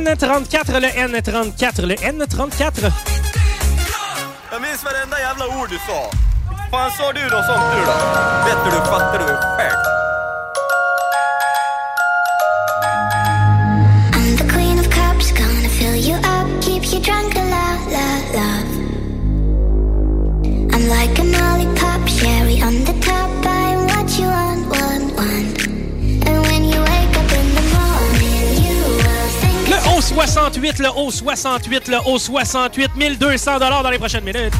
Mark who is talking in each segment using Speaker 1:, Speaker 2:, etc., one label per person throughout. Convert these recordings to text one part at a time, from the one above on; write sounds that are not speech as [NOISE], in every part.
Speaker 1: Le N34, le N34, le N34.
Speaker 2: Jag minns varenda jävla ord du sa. fan sa du då, sånt då? Vet du, du själv?
Speaker 1: Le O68, le O68, le O68, 1200 dans les prochaines minutes.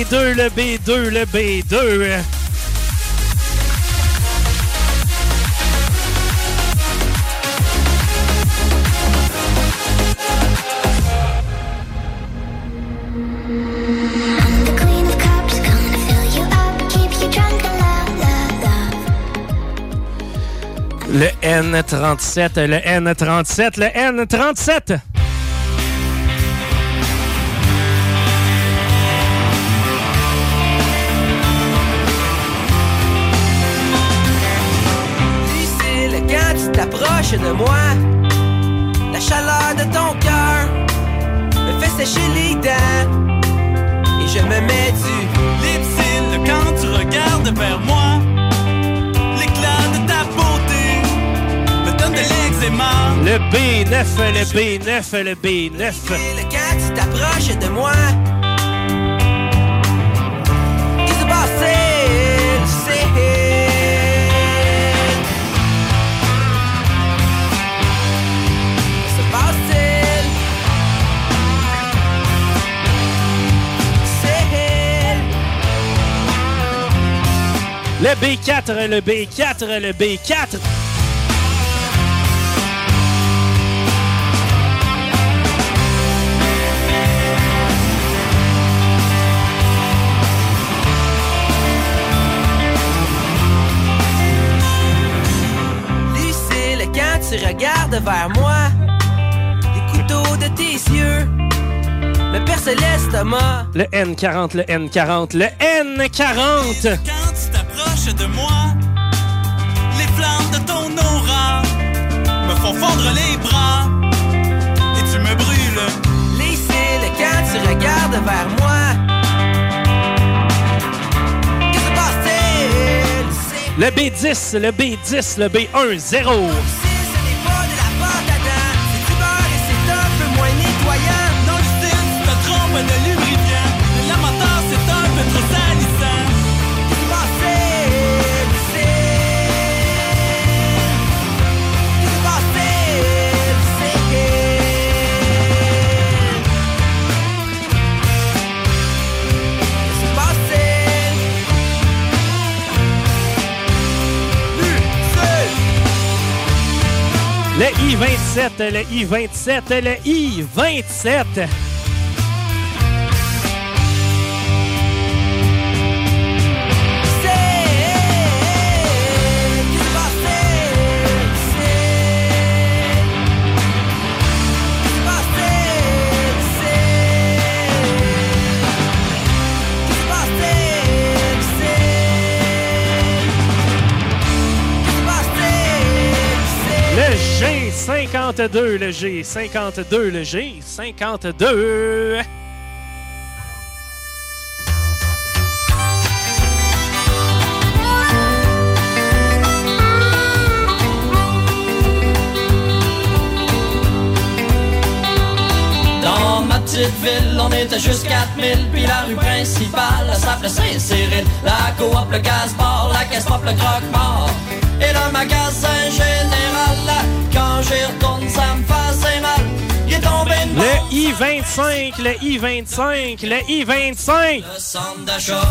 Speaker 1: B2, le B2, le B2.
Speaker 3: I'm the queen of cups, gonna fill you up, keep you drunk a lot, lot, love.
Speaker 1: Le N37, le N37, le N37.
Speaker 4: De moi, la chaleur de ton cœur me fait sécher les dents. Et je me mets du
Speaker 5: Lipsil, quand tu regardes vers moi, l'éclat de ta beauté me donne de l'eczéma.
Speaker 1: Le B9, le B9, le B9.
Speaker 4: Lucille, quand tu t'approches de moi.
Speaker 1: Le B4, le B4, le B4.
Speaker 4: Lucille, quand tu regardes vers moi, les couteaux de tes yeux me percent l'estomac.
Speaker 1: Le N40, le N40, le N40.
Speaker 5: De moi, les flammes de ton aura me font fondre les bras et tu me brûles.
Speaker 4: Lucille, quand tu regardes vers moi, qui se passe, Lucille?
Speaker 1: Le B10, le B10, le B10. I-27, le I-27, le I-27. G52, le G52, le G52.
Speaker 6: Dans ma petite ville, on était juste 4000 Puis la rue principale, elle s'appelait Saint-Cyril La coop, le gaz-bar,
Speaker 1: I-25, le I-25, le I-25.
Speaker 6: le centre d'achat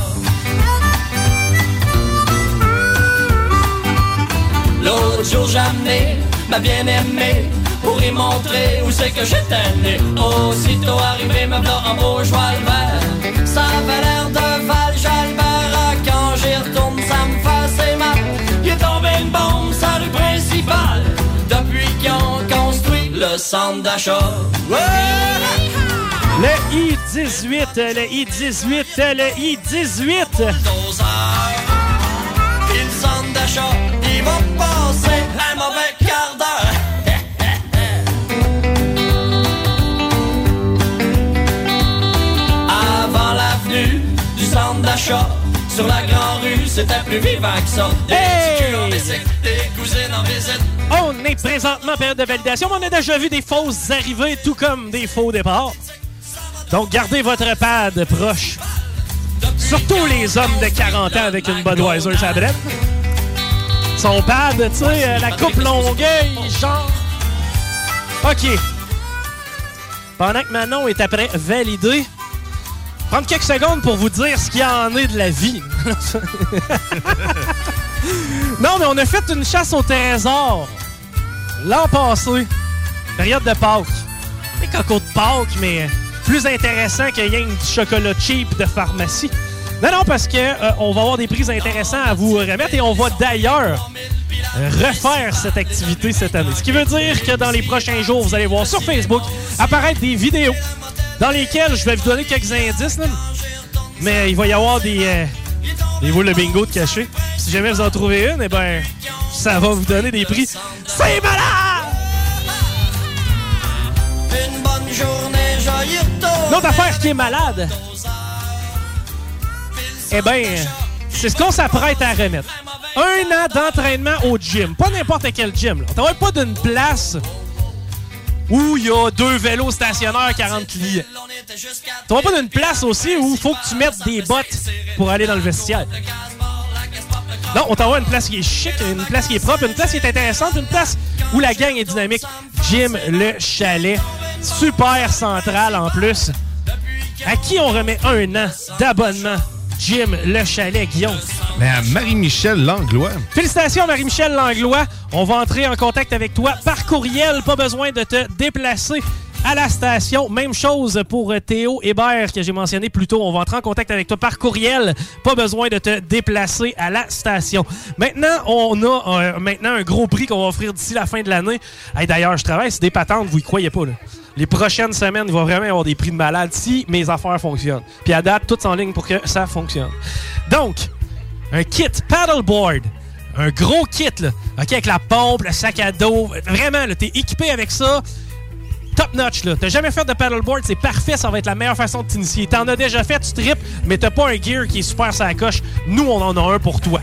Speaker 6: L'autre jour amené ma bien-aimée pour y montrer où c'est que j'étais né. Aussitôt arrivé, me v'là en beau cheval vert. Ça avait l'air de Val. Ah, Quand j'y retourne, ça me fait assez mal. Il est tombé une bombe, sa rue principale. Depuis construit le centre d'achat.
Speaker 1: Le I-18, le I-18, le I-18.
Speaker 6: bulldozer. Puis le centre d'achat, il va passer un mauvais quart d'heure. [LAUGHS] Avant l'avenue du centre d'achat, sur la grande rue, c'était plus vivant que ça. Des
Speaker 1: Hey!
Speaker 6: petits culs en
Speaker 1: On est présentement en période de validation, mais on a déjà vu des fausses arrivées, tout comme des faux départs. Donc, gardez votre pad proche. Surtout les hommes de 40 ans avec une Budweiser drette. Son pad, tu sais, euh, la coupe longueuil, genre. OK. Pendant que Manon est après validé, prendre quelques secondes pour vous dire ce qu'il y en est de la vie. [LAUGHS] non, mais on a fait une chasse au trésor l'an passé, période de Pâques. Les cocos de Pâques, mais plus intéressant que rien du chocolat cheap de pharmacie. Non, non, parce que euh, on va avoir des prix intéressants à vous remettre et on va d'ailleurs euh, refaire cette activité cette année. Ce qui veut dire que dans les prochains jours, vous allez voir sur Facebook apparaître des vidéos dans lesquelles je vais vous donner quelques indices. Mais il va y avoir des, euh, des boules de bingo de cachées. Si jamais vous en trouvez une, eh ben, ça va vous donner des prix. C'est malade!
Speaker 6: Une bonne journée, joyeux.
Speaker 1: L'autre affaire qui est malade, eh ben, c'est ce qu'on s'apprête à remettre. Un an d'entraînement au gym. Pas n'importe quel gym. là. On pas d'une place où il y a deux vélos stationnaires, 40 clients. Tu vas pas d'une place aussi où il faut que tu mettes des bottes pour aller dans le vestiaire? Non, on t'envoie une place qui est chic, une place qui est propre, une place qui est intéressante, une place où la gang est dynamique. Jim Le Chalet. Super central en plus. À qui on remet un an d'abonnement? Jim Le Chalet, Guillaume.
Speaker 7: Mais à Marie-Michel Langlois.
Speaker 1: Félicitations, Marie-Michel Langlois. On va entrer en contact avec toi par courriel. Pas besoin de te déplacer à la station. Même chose pour euh, Théo Hébert que j'ai mentionné plus tôt. On va entrer en contact avec toi par courriel. Pas besoin de te déplacer à la station. Maintenant, on a euh, maintenant un gros prix qu'on va offrir d'ici la fin de l'année. Hey, D'ailleurs, je travaille sur des patentes, vous y croyez pas. Là. Les prochaines semaines, il va vraiment y avoir des prix de malade si mes affaires fonctionnent. Puis à date, tout en ligne pour que ça fonctionne. Donc, un kit paddleboard. Un gros kit, là. OK, avec la pompe, le sac à dos. Vraiment, là, t'es équipé avec ça. Top notch, là. T'as jamais fait de paddleboard, c'est parfait, ça va être la meilleure façon de t'initier. T'en as déjà fait, tu tripes, mais t'as pas un gear qui est super sa coche. Nous, on en a un pour toi.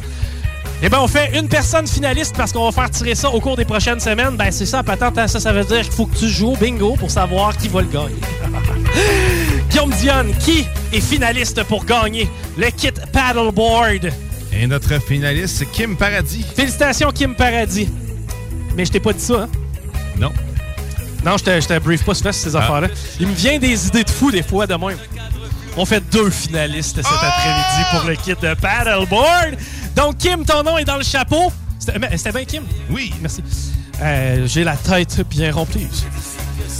Speaker 1: Eh ben, on fait une personne finaliste parce qu'on va faire tirer ça au cours des prochaines semaines. Ben, c'est ça, patente. hein, Ça, ça veut dire qu'il faut que tu joues au bingo pour savoir qui va le gagner. [LAUGHS] Guillaume Dionne, qui est finaliste pour gagner le kit paddleboard?
Speaker 7: Et notre finaliste, c'est Kim Paradis.
Speaker 1: Félicitations, Kim Paradis. Mais je t'ai pas dit ça, hein?
Speaker 7: Non.
Speaker 1: Non, je te, je te brief pas sur ces affaires-là. Il me vient des idées de fou des fois de même. On fait deux finalistes cet après-midi pour le kit de paddleboard. Donc, Kim, ton nom est dans le chapeau. C'était bien, Kim?
Speaker 7: Oui.
Speaker 1: Merci. Euh, J'ai la tête bien remplie.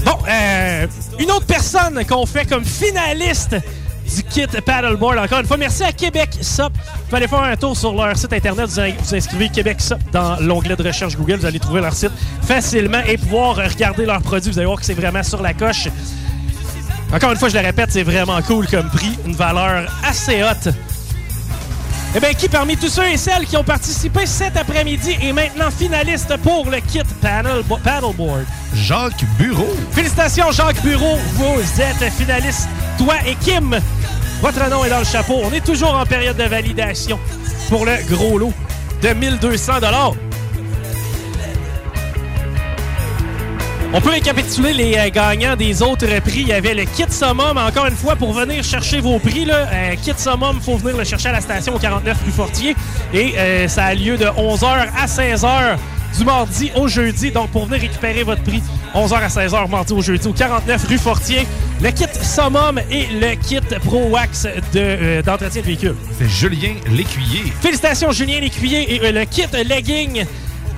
Speaker 1: Bon, euh, une autre personne qu'on fait comme finaliste du kit paddleboard. Encore une fois, merci à Québec SOP. Vous pouvez aller faire un tour sur leur site internet. Vous vous inscrivez Québec SOP dans l'onglet de recherche Google. Vous allez trouver leur site facilement et pouvoir regarder leurs produits. Vous allez voir que c'est vraiment sur la coche. Encore une fois, je le répète, c'est vraiment cool comme prix. Une valeur assez haute. Eh bien, qui parmi tous ceux et celles qui ont participé cet après-midi est maintenant finaliste pour le kit paddle- paddleboard?
Speaker 7: Jacques Bureau.
Speaker 1: Félicitations, Jacques Bureau. Vous êtes finaliste. Toi et Kim, votre nom est dans le chapeau. On est toujours en période de validation pour le gros lot de 1200 On peut récapituler les euh, gagnants des autres prix. Il y avait le kit summum, encore une fois, pour venir chercher vos prix. Là, euh, kit summum, il faut venir le chercher à la station au 49 rue Fortier. Et euh, ça a lieu de 11h à 16h du mardi au jeudi. Donc, pour venir récupérer votre prix, 11h à 16h, mardi au jeudi, au 49 rue Fortier. Le kit summum et le kit Pro Wax de, euh, d'entretien de véhicule.
Speaker 7: C'est Julien Lécuyer.
Speaker 1: Félicitations, Julien Lécuyer et euh, le kit legging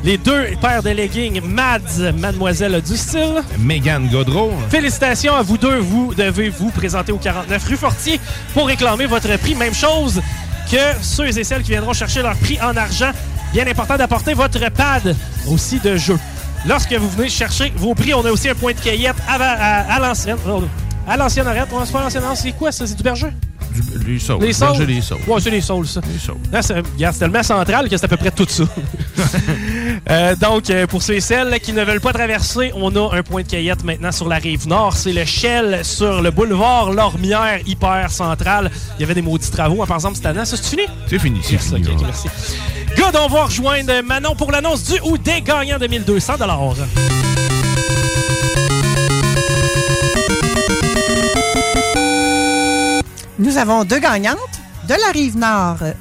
Speaker 1: les deux paires de leggings Mads, Mademoiselle du style.
Speaker 8: Megan Godreau.
Speaker 1: Félicitations à vous deux. Vous devez vous présenter au 49 rue Fortier pour réclamer votre prix. Même chose que ceux et celles qui viendront chercher leur prix en argent. Bien important d'apporter votre pad aussi de jeu. Lorsque vous venez chercher vos prix, on a aussi un point de cueillette à, à- à l'ancienne. oh, À l'ancienne arrête. On se fait l'ancienne. C'est quoi ça? C'est du berger?
Speaker 8: Du- Les saules.
Speaker 1: Les saules? Ouais, c'est les saules, ça.
Speaker 8: Les saules.
Speaker 1: Là, c'est regarde, c'est tellement central que c'est à peu près tout ça. [LAUGHS] Euh, donc, euh, pour ceux et celles qui ne veulent pas traverser, on a un point de cueillette maintenant sur la rive nord. C'est le Shell sur le boulevard Lormière, hyper central. Il y avait des maudits travaux. Par exemple, cette année, ça, c'est fini?
Speaker 8: C'est fini, c'est
Speaker 1: Yes,
Speaker 8: fini. ouais.
Speaker 1: merci. Good, on va rejoindre Manon pour l'annonce du ou des gagnants de 1200
Speaker 9: Nous avons deux gagnantes de la rive nord, euh,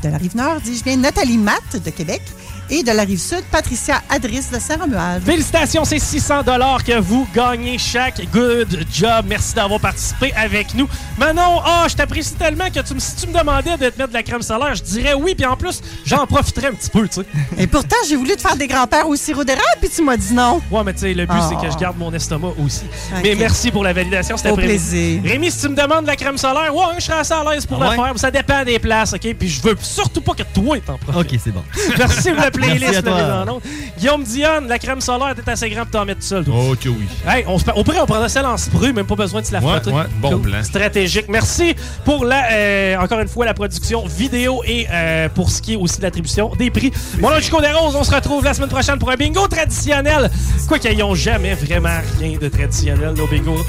Speaker 9: de la rive nord, dis-je bien, Nathalie Matt de Québec et de la rive sud, Patricia Adris de Saint-Romuald.
Speaker 1: Félicitations, c'est 600 dollars que vous gagnez chaque. Good job. Merci d'avoir participé avec nous. Manon, ah, je t'apprécie tellement que tu me, si tu me demandais de te mettre de la crème solaire, je dirais oui. Puis en plus, j'en profiterais un petit peu, tu sais. [LAUGHS]
Speaker 9: Et pourtant, j'ai voulu te faire des grands-pères au sirop d'érable, puis tu m'as dit non.
Speaker 1: Ouais, mais tu sais, le but,
Speaker 9: Ah.
Speaker 1: c'est que je garde mon estomac aussi. Mais merci pour la validation. C'était
Speaker 9: plaisir.
Speaker 1: Rémi, si tu me demandes de la crème solaire, ouais, je serais assez à l'aise pour
Speaker 10: Ah
Speaker 1: le
Speaker 10: ouais?
Speaker 1: faire. Ça dépend des places, OK? Puis je veux surtout pas que toi t'en profites.
Speaker 10: Ok, c'est bon.
Speaker 1: Merci pour la [LAUGHS] playlist.
Speaker 10: Merci à toi.
Speaker 1: la mise en onde. Guillaume Dionne, la crème solaire, t'es assez grand pour t'en mettre tout seul. toi.
Speaker 8: Que oui.
Speaker 1: Hey, on on prendra celle en spray, même pas besoin de se la frotter.
Speaker 8: ouais, bon plan.
Speaker 1: Stratégique. Merci pour la, euh, encore une fois, la production vidéo et euh, pour ce qui est aussi de l'attribution des prix. Mon nom est Chico Desroses. On se retrouve la semaine prochaine pour un bingo traditionnel. Quoi qu'ils n'ont jamais vraiment rien de traditionnel, nos bingos.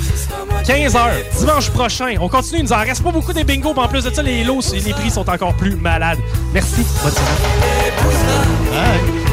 Speaker 1: 15h, dimanche prochain. On continue, il nous en reste pas beaucoup des bingos, mais en plus de ça, les lots, les prix sont encore plus malades. Merci. Bonne semaine. back.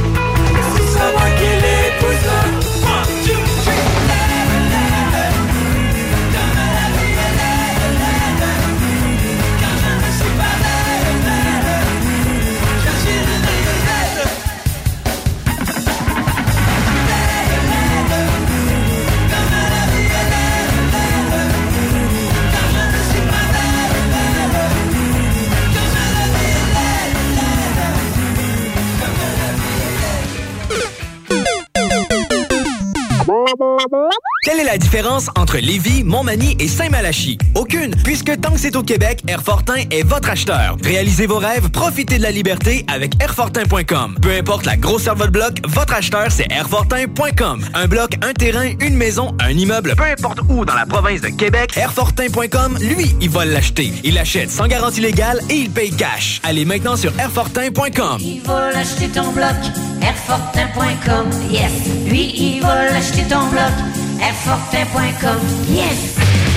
Speaker 1: Bye-bye.
Speaker 11: Quelle est la différence entre Lévis, Montmagny et Saint-Malachie? Aucune, puisque tant que c'est au Québec, Airfortin est votre acheteur. Réalisez vos rêves, profitez de la liberté avec Airfortin.com. Peu importe la grosseur de votre bloc, votre acheteur, c'est Airfortin.com. Un bloc, un terrain, une maison, un immeuble, peu importe où dans la province de Québec, Airfortin.com, lui, il va l'acheter. Il l'achète sans garantie légale et il paye cash. Allez maintenant sur Airfortin.com.
Speaker 3: Il va l'acheter ton bloc, airfortin.com, yes. Lui, il va l'acheter ton bloc, airfortin.com, yes.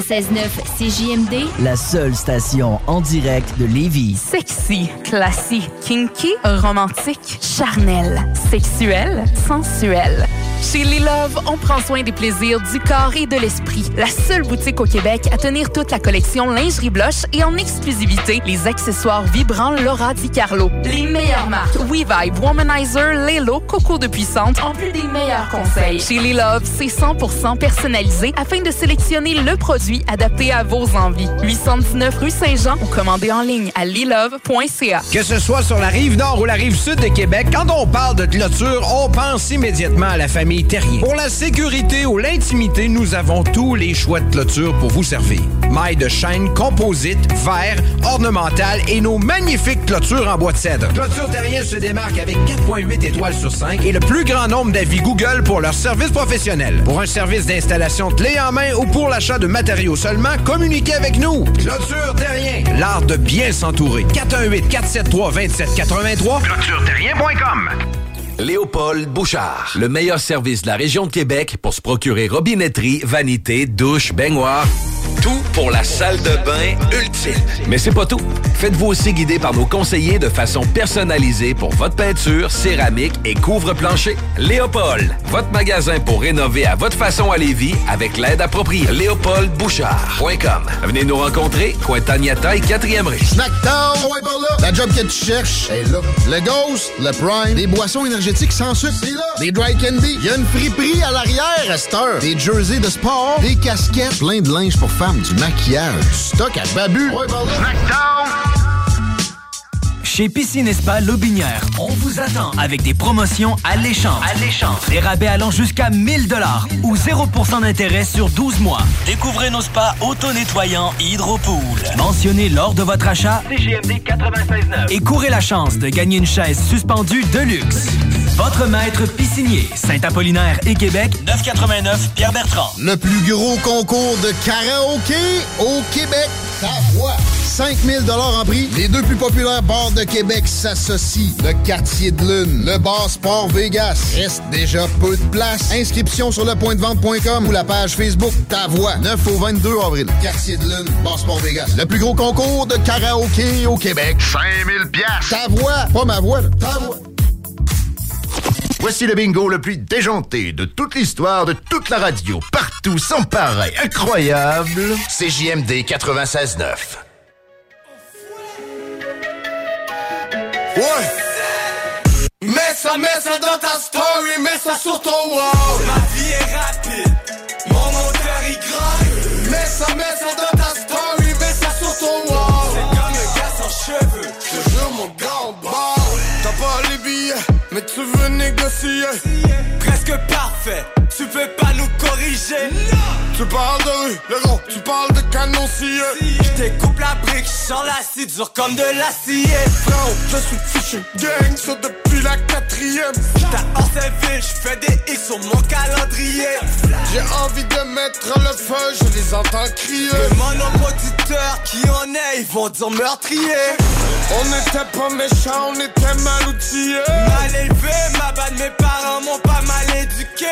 Speaker 12: 96.9 CJMD,
Speaker 10: La seule station en direct de Lévis.
Speaker 13: Sexy, classique, kinky, romantique, charnel, sexuel, sensuel. Chez Les Love, on prend soin des plaisirs du corps et de l'esprit. La seule boutique au Québec à tenir toute la collection lingerie blush et en exclusivité les accessoires vibrants Laura Di Carlo. Les meilleures marques WeVibe, Womanizer, Lelo, Coco de Puissante, en plus des meilleurs conseils. Chez Les Love, c'est 100% personnalisé afin de sélectionner le produit adapté à vos envies. 819 rue Saint-Jean ou commandez en ligne à lilove.ca.
Speaker 14: Que ce soit sur la rive nord ou la rive sud de Québec, quand on parle de clôture, on pense immédiatement à la famille Terrien. Pour la sécurité ou l'intimité, nous avons tous les choix de clôture pour vous servir. Mailles de chaîne, composite, verre, ornemental et nos magnifiques clôtures en bois de cèdre. Clôture Terrien se démarque avec 4.8 étoiles sur 5 et le plus grand nombre d'avis Google pour leur service professionnel. Pour un service d'installation clé en main ou pour l'achat de matériaux seulement, communiquez avec nous. Clôture Terrien, l'art de bien s'entourer. 418 473 2783 clôtureterrien.com
Speaker 15: Léopold Bouchard. Le meilleur service de la région de Québec pour se procurer robinetterie, vanité, douche, baignoire. Tout pour la salle de bain ultime. Mais c'est pas tout. Faites-vous aussi guider par nos conseillers de façon personnalisée pour votre peinture, céramique et couvre-plancher. Léopold, votre magasin pour rénover à votre façon à Lévis avec l'aide appropriée. LéopoldBouchard.com. Venez nous rencontrer, Cointagnata et 4e rue.
Speaker 16: Snackdown, ouais, par là. La job que tu cherches est là. Le Ghost, le Prime, des boissons énergétiques sans sucre, c'est là. Des dry candy, il y a une friperie à l'arrière à cette heure. Des jerseys de sport, des casquettes, plein de linge pour femmes, du maquillage, stock à babu. Là.
Speaker 10: Chez Piscine et Spa Lobinière, on vous attend avec des promotions alléchantes. Alléchantes. Des rabais allant jusqu'à 1000 dollars ou 0% d'intérêt sur 12 mois.
Speaker 17: Découvrez nos spas auto-nettoyants Hydropool.
Speaker 10: Mentionnez lors de votre achat
Speaker 17: CGMD 96.9.
Speaker 10: et courez la chance de gagner une chaise suspendue de luxe. Votre maître piscinier, Saint-Apollinaire et Québec,
Speaker 17: 989 Pierre Bertrand.
Speaker 16: Le plus gros concours de karaoké au Québec. Ta voix. 5000 en prix. Les deux plus populaires bars de Québec s'associent. Le Quartier de Lune, le bar Sport Vegas. Reste déjà peu de place. Inscription sur lepointdevente.com ou la page Facebook Ta Voix. 9 au 22 avril. Quartier de Lune, bar Sport Vegas. Le plus gros concours de karaoké au Québec. 5000 pièces. Ta voix, pas ma voix, là. ta voix.
Speaker 18: Voici le bingo le plus déjanté de toute l'histoire de toute la radio. Partout, sans pareil, incroyable. CJMD 96.9.
Speaker 19: Ouais. Mets ça, mets ça dans ta story, mets ça sur ton wall. Ma vie est rapide, mon moteur il grind. Mets ça, mets ça dans ta story, mets ça sur ton wall. C'est comme un gars sans cheveux, je jure mon grand bord. T'as pas les billets, mais tu veux négocier. Presque parfait, tu peux pas nous corriger. Tu parles de rue, le gros, tu parles de canon scié. Je découpe la brique, j'en l'acide dur comme de l'acier. Frérot, je suis fiché gang, ça depuis la quatrième. Ta horse est vide, je fais des X sur mon calendrier. J'ai envie de mettre le feu, je les entends crier. Aux auditeurs qui en est, ils vont dire meurtrier. On n'était pas méchants, on était mal outillés. Mal élevé, ma bad, mes parents m'ont pas mal éduqué.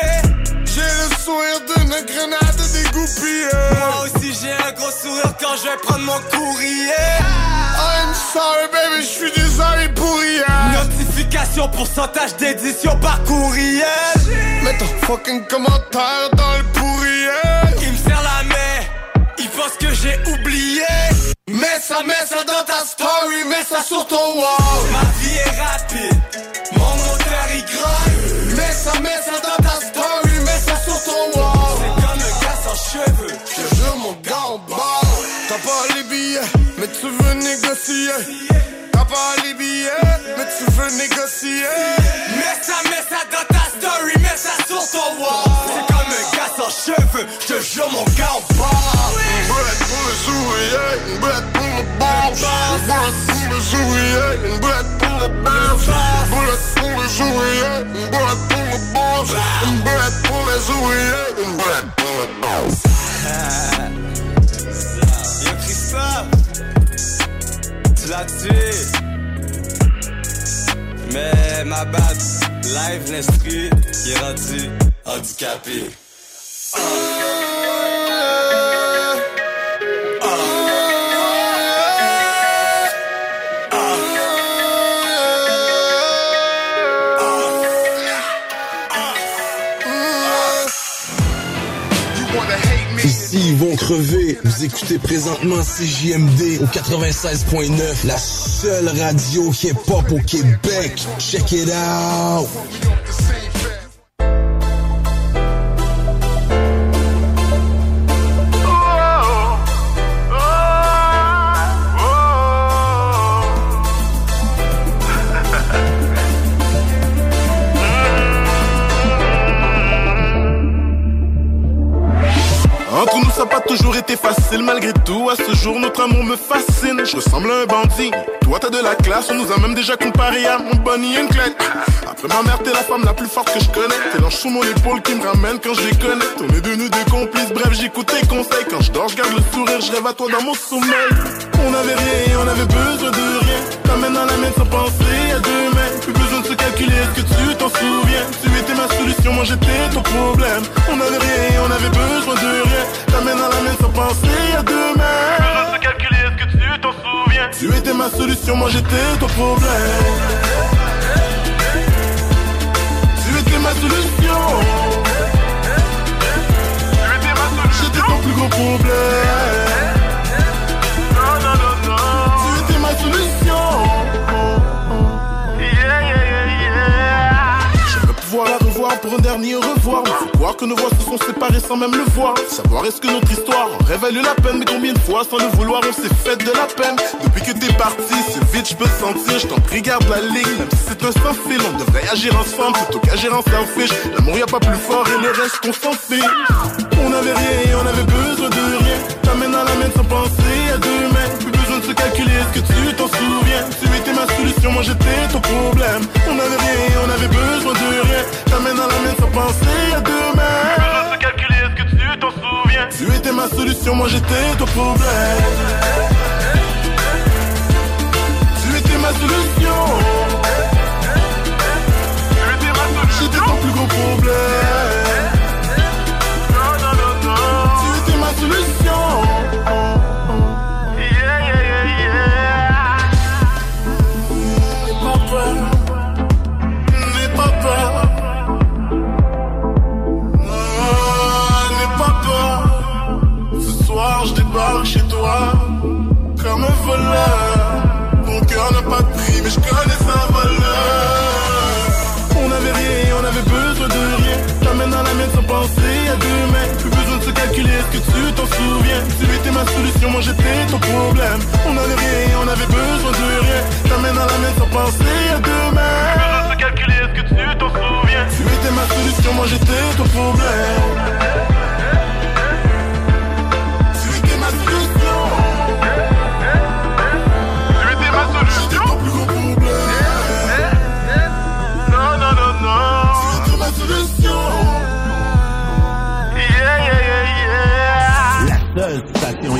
Speaker 19: J'ai le sourire d'une grenade dégoupillée. Moi aussi j'ai un gros sourire quand je vais prendre mon courrier. I'm sorry baby, je suis désolé pour rien. Notification, pourcentage d'édition par courriel. Mets ton fucking commentaire dans le pourriel. Il me serre la main, il pense que j'ai oublié. Mets ça, mets ça dans ta story, mets ça sur ton wall. Ma vie est rapide, mon moteur il grind. Mets ça, mets ça dans C'est comme un gars sans cheveux, je jure mon gars en bas. T'as pas les billets, mais tu veux négocier. T'as pas les billets, mais tu veux négocier. Mets ça, mets ça dans ta story, mets ça sur ton wall. C'est comme un gars sans cheveux, je jure mon gars en bas. Une boulette pour les ouvriers, une boulette pour le boss. Une boulette pour les ouvriers, une boulette pour le boss. Une boulette pour les ouvriers, une boulette pour le boss. Une boulette pour les ouvriers, une boulette pour le boss. Yo Christophe, tu l'as tué. Mais ma batte, live l'instru, qui est rendu handicapé.
Speaker 20: Crever. Vous écoutez présentement CJMD au 96.9, la seule radio hip-hop au Québec. Check it out!
Speaker 21: Été facile, malgré tout. À ce jour, notre amour me fascine. Je ressemble à un bandit. Toi, t'as de la classe, on nous a même déjà comparé à mon Bonnie and Clyde. Après ma mère, t'es la femme la plus forte que je connais. T'es l'ange sous mon épaule qui me ramène quand je déconnecte. On est de nous deux complices, bref, j'écoute tes conseils. Quand je dors, je garde le sourire, je rêve à toi dans mon sommeil. On avait rien, on avait besoin de rien. T'amènes dans la main sans penser à demain. Se est-ce que tu t'en souviens Tu étais ma solution, moi j'étais ton problème. On avait rien, on avait besoin de rien. T'amènes dans la main sans penser à demain. Besoin de se calculer, est-ce que tu t'en souviens Tu étais ma solution, moi j'étais ton problème. Tu étais ma solution. J'étais ton plus gros problème. Un dernier revoir. Mais faut croire que nos voix se sont séparées sans même le voir. Savoir est-ce que notre histoire aurait valu la peine. Mais combien de fois, sans le vouloir, on s'est fait de la peine? Depuis que t'es parti, c'est vite, je peux sentir. Je t'en prie, garde la ligne. Même si c'est un sans fil, on devrait agir ensemble plutôt qu'agir en selfish. L'amour y a pas plus fort et le reste, on s'en. On avait rien, on avait besoin de rien. T'amènes à la main sans penser à demain. De se calculer, est-ce que tu t'en souviens Tu étais ma solution, moi j'étais ton problème. On avait rien, on avait besoin de rien. T'amènes à la main sans penser à demain. Plus de se calculer, est-ce que tu t'en souviens Tu étais ma solution, moi j'étais ton problème. Tu étais ma solution. J'étais ton plus gros problème. Souviens Tu étais ma solution, moi j'étais ton problème. On avait rien, on avait besoin de rien. T'amènes dans la main sans penser à demain. Plus besoin de se calculer, est-ce que tu t'en souviens? Tu étais ma solution, moi j'étais ton problème.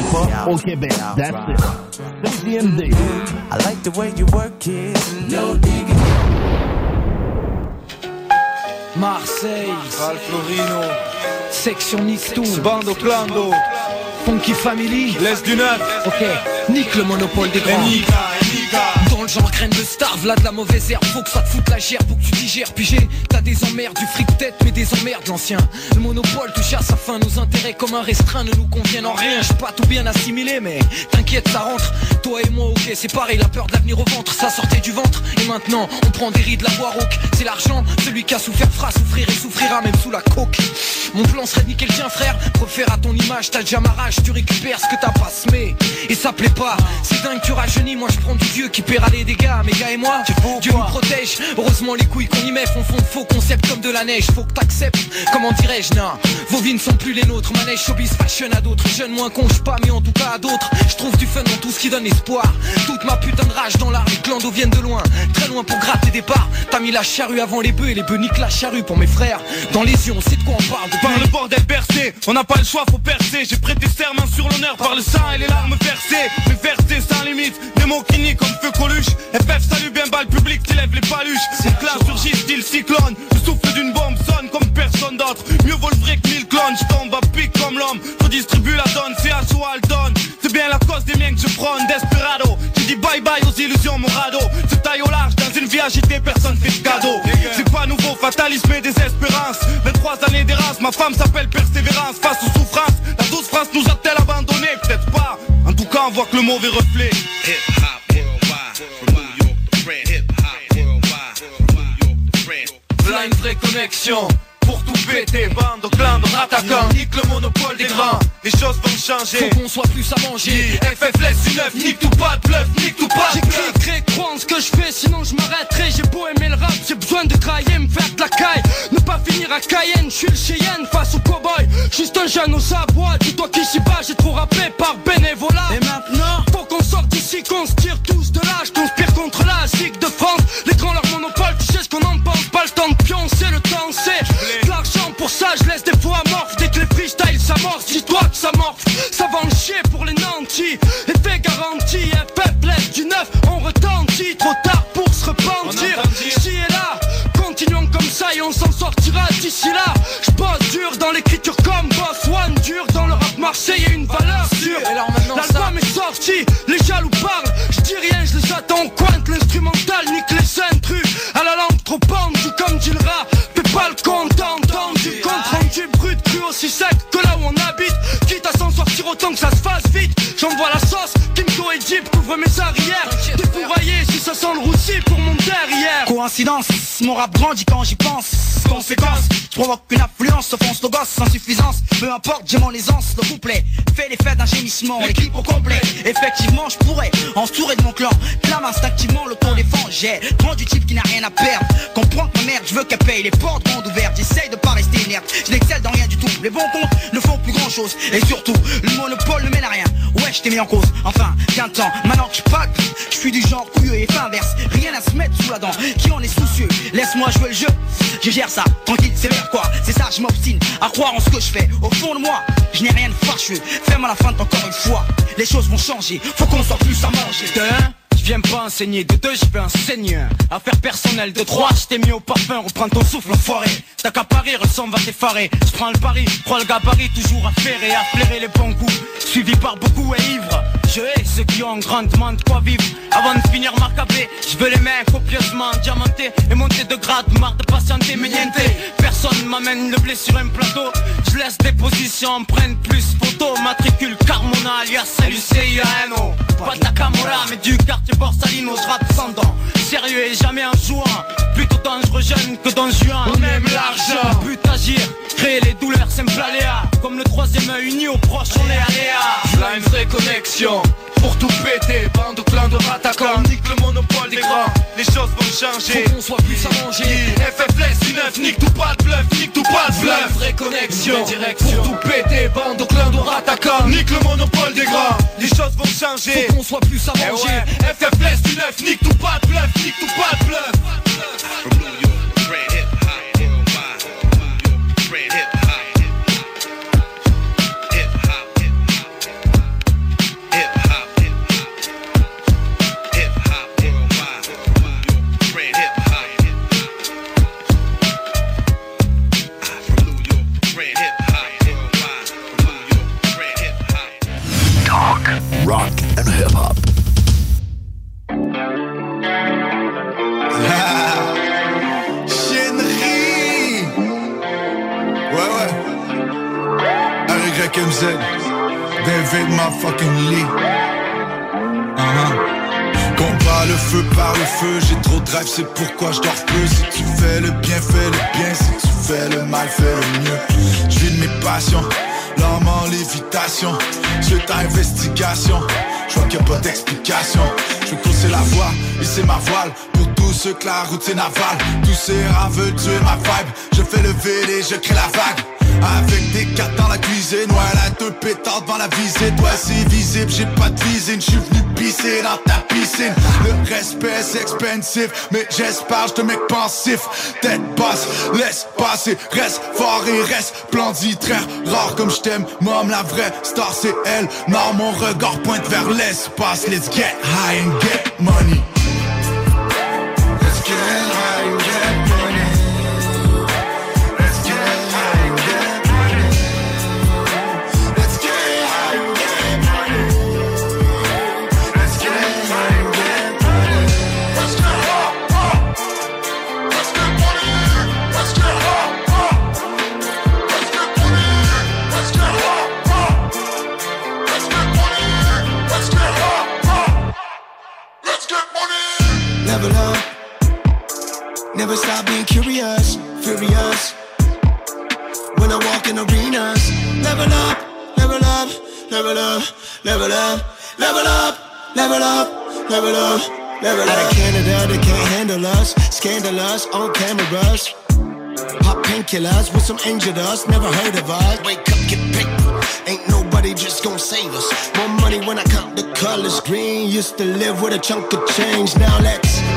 Speaker 22: Hip-hop au Québec. That's it. CJMD.
Speaker 23: I like the way you work it. No digging.
Speaker 24: Marseille, Florino, Section Nictou, Bando Clando, Funky Family, l'Est du Neuf. Ok, nique le monopole des grands. Genre graine de star, v'là de la mauvaise herbe, faut que ça te foute la gerbe, faut que tu digères. Puis j'ai, t'as des emmerdes, du fric tête, mais des emmerdes l'ancien. Le monopole à sa fin, nos intérêts comme un restreint ne nous conviennent en rien. J'suis pas tout bien assimilé, mais t'inquiète, ça rentre. Toi et moi, ok, c'est pareil, la peur de l'avenir au ventre, ça sortait du ventre. Et maintenant, on prend des rides, la voix rauque. C'est l'argent, celui qui a souffert fera souffrir et souffrira même sous la coque. Mon plan serait de niquer le tien, frère. Préfère à ton image, t'as déjà ma rage, tu récupères ce que t'as pas semé. Et ça plaît pas, c'est dingue, tu rajeunis. Moi, je prends du vieux qui paiera les dégâts. Mes gars et moi, Dieu nous protège. Heureusement, les couilles qu'on y met font fond de faux concepts comme de la neige. Faut que t'acceptes, comment dirais-je, non. Vos vies ne sont plus les nôtres. Manège showbiz fashion à d'autres. Jeunes moins con, pas, mais en tout cas à d'autres. Je trouve du fun dans tout ce qui donne espoir. Toute ma putain de rage dans l'art, les clandos viennent de loin. Très loin pour gratter des parts. T'as mis la charrue avant les bœufs et les bœufs niquent la charrue pour mes frères. Dans les yeux, on sait de quoi on parle.
Speaker 25: Par le bordel bercé, on n'a pas le choix, faut percer. J'ai prêté serment sur l'honneur par le sang et les larmes versées. Mais versées sans limite, des mots qui nient comme feu coluche. FF salut bien bas le public, t'élèves les paluches. Que là surgit style cyclone. Le souffle d'une bombe sonne comme personne d'autre. Mieux vaut le vrai que mille clones, je tombe à pic comme l'homme. Redistribue la donne, c'est à soi donne. C'est bien la cause des miens que je prône, Desperado. Tu dis bye bye aux illusions, mon radeau. Taille au large dans une vieille agité, personne fait de cadeau. C'est pas nouveau, fatalisme et désespérance. 23 années d'errance, ma femme s'appelle persévérance. Face aux souffrances, la douce France nous a-t-elle abandonné? Peut-être pas. En tout cas, on voit que le mauvais reflet.
Speaker 26: Vraie connexion pour tout péter, bande au clan de rattaquants, nique le monopole des grands,
Speaker 25: les choses vont changer.
Speaker 26: Faut qu'on soit plus à manger. FF laisse du neuf, nique tout pas de bluff, nique tout pas de bluff. J'écris, crois en ce que je fais, sinon je m'arrêterai. J'ai beau aimer le rap, j'ai besoin de travailler, me faire de la caille. Ne pas finir à Cayenne, je suis le Cheyenne face au cowboy. Juste un jeune aux abois, dis-toi qu'ici bas j'ai trop rappelé par bénévolat. Et maintenant, faut qu'on sorte d'ici, qu'on se tire tous de là. Je conspire contre la zig de France. Pour ça. Je laisse des fois amorphes dès que les freestyles s'amorcent. Dis-toi que ça morphe, ça va en chier pour les nantis. Effet garanti, FF laisse du neuf, on retentit. Trop tard pour se repentir. Ici et là, continuons comme ça et on s'en sortira d'ici là. Je bosse dur dans l'écriture comme Boss One, dur dans le rap marseillais, J'envoie la sauce, Kimco et Jeep couvre mes arrières. Défouraillé si ça sent le roussi pour mon derrière.
Speaker 27: Coïncidence, mon rap grandit quand j'y pense. Conséquence, je provoque une affluence, offense nos gosses sans suffisance. Peu importe, j'ai mon aisance, le couplet fait l'effet d'un gémissement, l'équipe au complet. Effectivement, je pourrais entourer de mon clan. Clame instinctivement l'auto-défense. J'ai prends du type qui n'a rien à perdre. Comprends que ma merde, je veux qu'elle paye les portes grandes ouvertes. J'essaye de pas rester inerte. Je n'excelle dans rien du tout. Les bons comptes ne font plus grand chose. Et surtout, le monopole ne mène à rien. Je t'ai mis en cause. Enfin, qu'un temps, maintenant que je pack, je suis du genre couilleux et fin inverse. Rien à se mettre sous la dent. Qui en est soucieux? Laisse-moi jouer le jeu. Je gère ça, tranquille, c'est vers quoi C'est ça, je m'obstine à croire en ce que je fais. Au fond de moi, je n'ai rien de fâcheux. Fais-moi la fin encore une fois. Les choses vont changer. Faut qu'on soit plus à manger.
Speaker 26: Je viens pas enseigner. De deux, je vais enseigner. Affaire personnelle. De trois, je t'ai mis au parfum. Reprends ton souffle, enfoiré. T'as qu'à parier, ressens, va t'effarer. Je prends le pari, prends le gabarit, toujours à faire et à flairer les bons coups. Suivi par beaucoup et ivres. Je hais ceux qui ont grandement de quoi vivre. Avant de finir ma capée, je veux les mains copieusement diamantées et monter de grade, marre de patienter, mais niente. Personne m'amène le blé sur un plateau. Je laisse des positions, empreintes plus photo, matricule Carmona alias LUCIANO. Pas de la mais du quartier Borsalino, je rappe sans dents. Sérieux et jamais en jouant. Plutôt dangereux jeune que dans juin. On aime l'argent. But agir, créer les douleurs, simple aléa. Comme le troisième œil uni au proche, on est aléa. Là une vraie connexion. Pour tout péter, bande au clan de rattaquants Nique le monopole des grands, les choses vont changer Faut qu'on soit plus à manger FFS du neuf, nique tout pas de bluff, nique tout pas de bluff vraie connexion, direction Pour tout péter, bande au clan de rattaquants Nique le monopole des grands, les choses vont changer Faut qu'on soit plus à manger FFS du neuf, nique tout pas de bluff, nique tout pas de bluff
Speaker 19: RYMZ. David motherfucking Lee. Uh-huh. Combat le feu par le feu, j'ai trop de drive, c'est pourquoi je dors peu. Si tu fais le bien, fais le bien. Si tu fais le mal, fais le mieux. Je de mes passions, l'homme en lévitation. Je ta investigation, je vois qu'il n'y a pas d'explication. Je veux pousser la voie, c'est ma voile. Pour tous ceux que la route c'est navale. Tous ces rats veulent tuer ma vibe. Je fais le et je crée la vague. Avec des cartes dans la cuisine, ouais, la deux pétards devant la visite, ouais, c'est visible, j'ai pas de visine, j'suis venu pisser dans ta piscine. Le respect c'est expensive, mais j'espère j'te mec pensif. Tête basse, laisse passer, reste fort et reste splendide, très rare comme j't'aime. Mom, la vraie star c'est elle. Non, mon regard pointe vers l'espace. Let's get high and get money. Never stop being curious, furious. When I walk in arenas, level up, level up, level up, level up, level up, level up, level up, level up. Out of Canada, they can't handle us. Scandalous on cameras. Pop painkillers with some angel dust. Never heard of us. Wake up, get paper. Ain't nobody just gonna save us. More money when I count the colors. Green used to live with a chunk of change. Now let's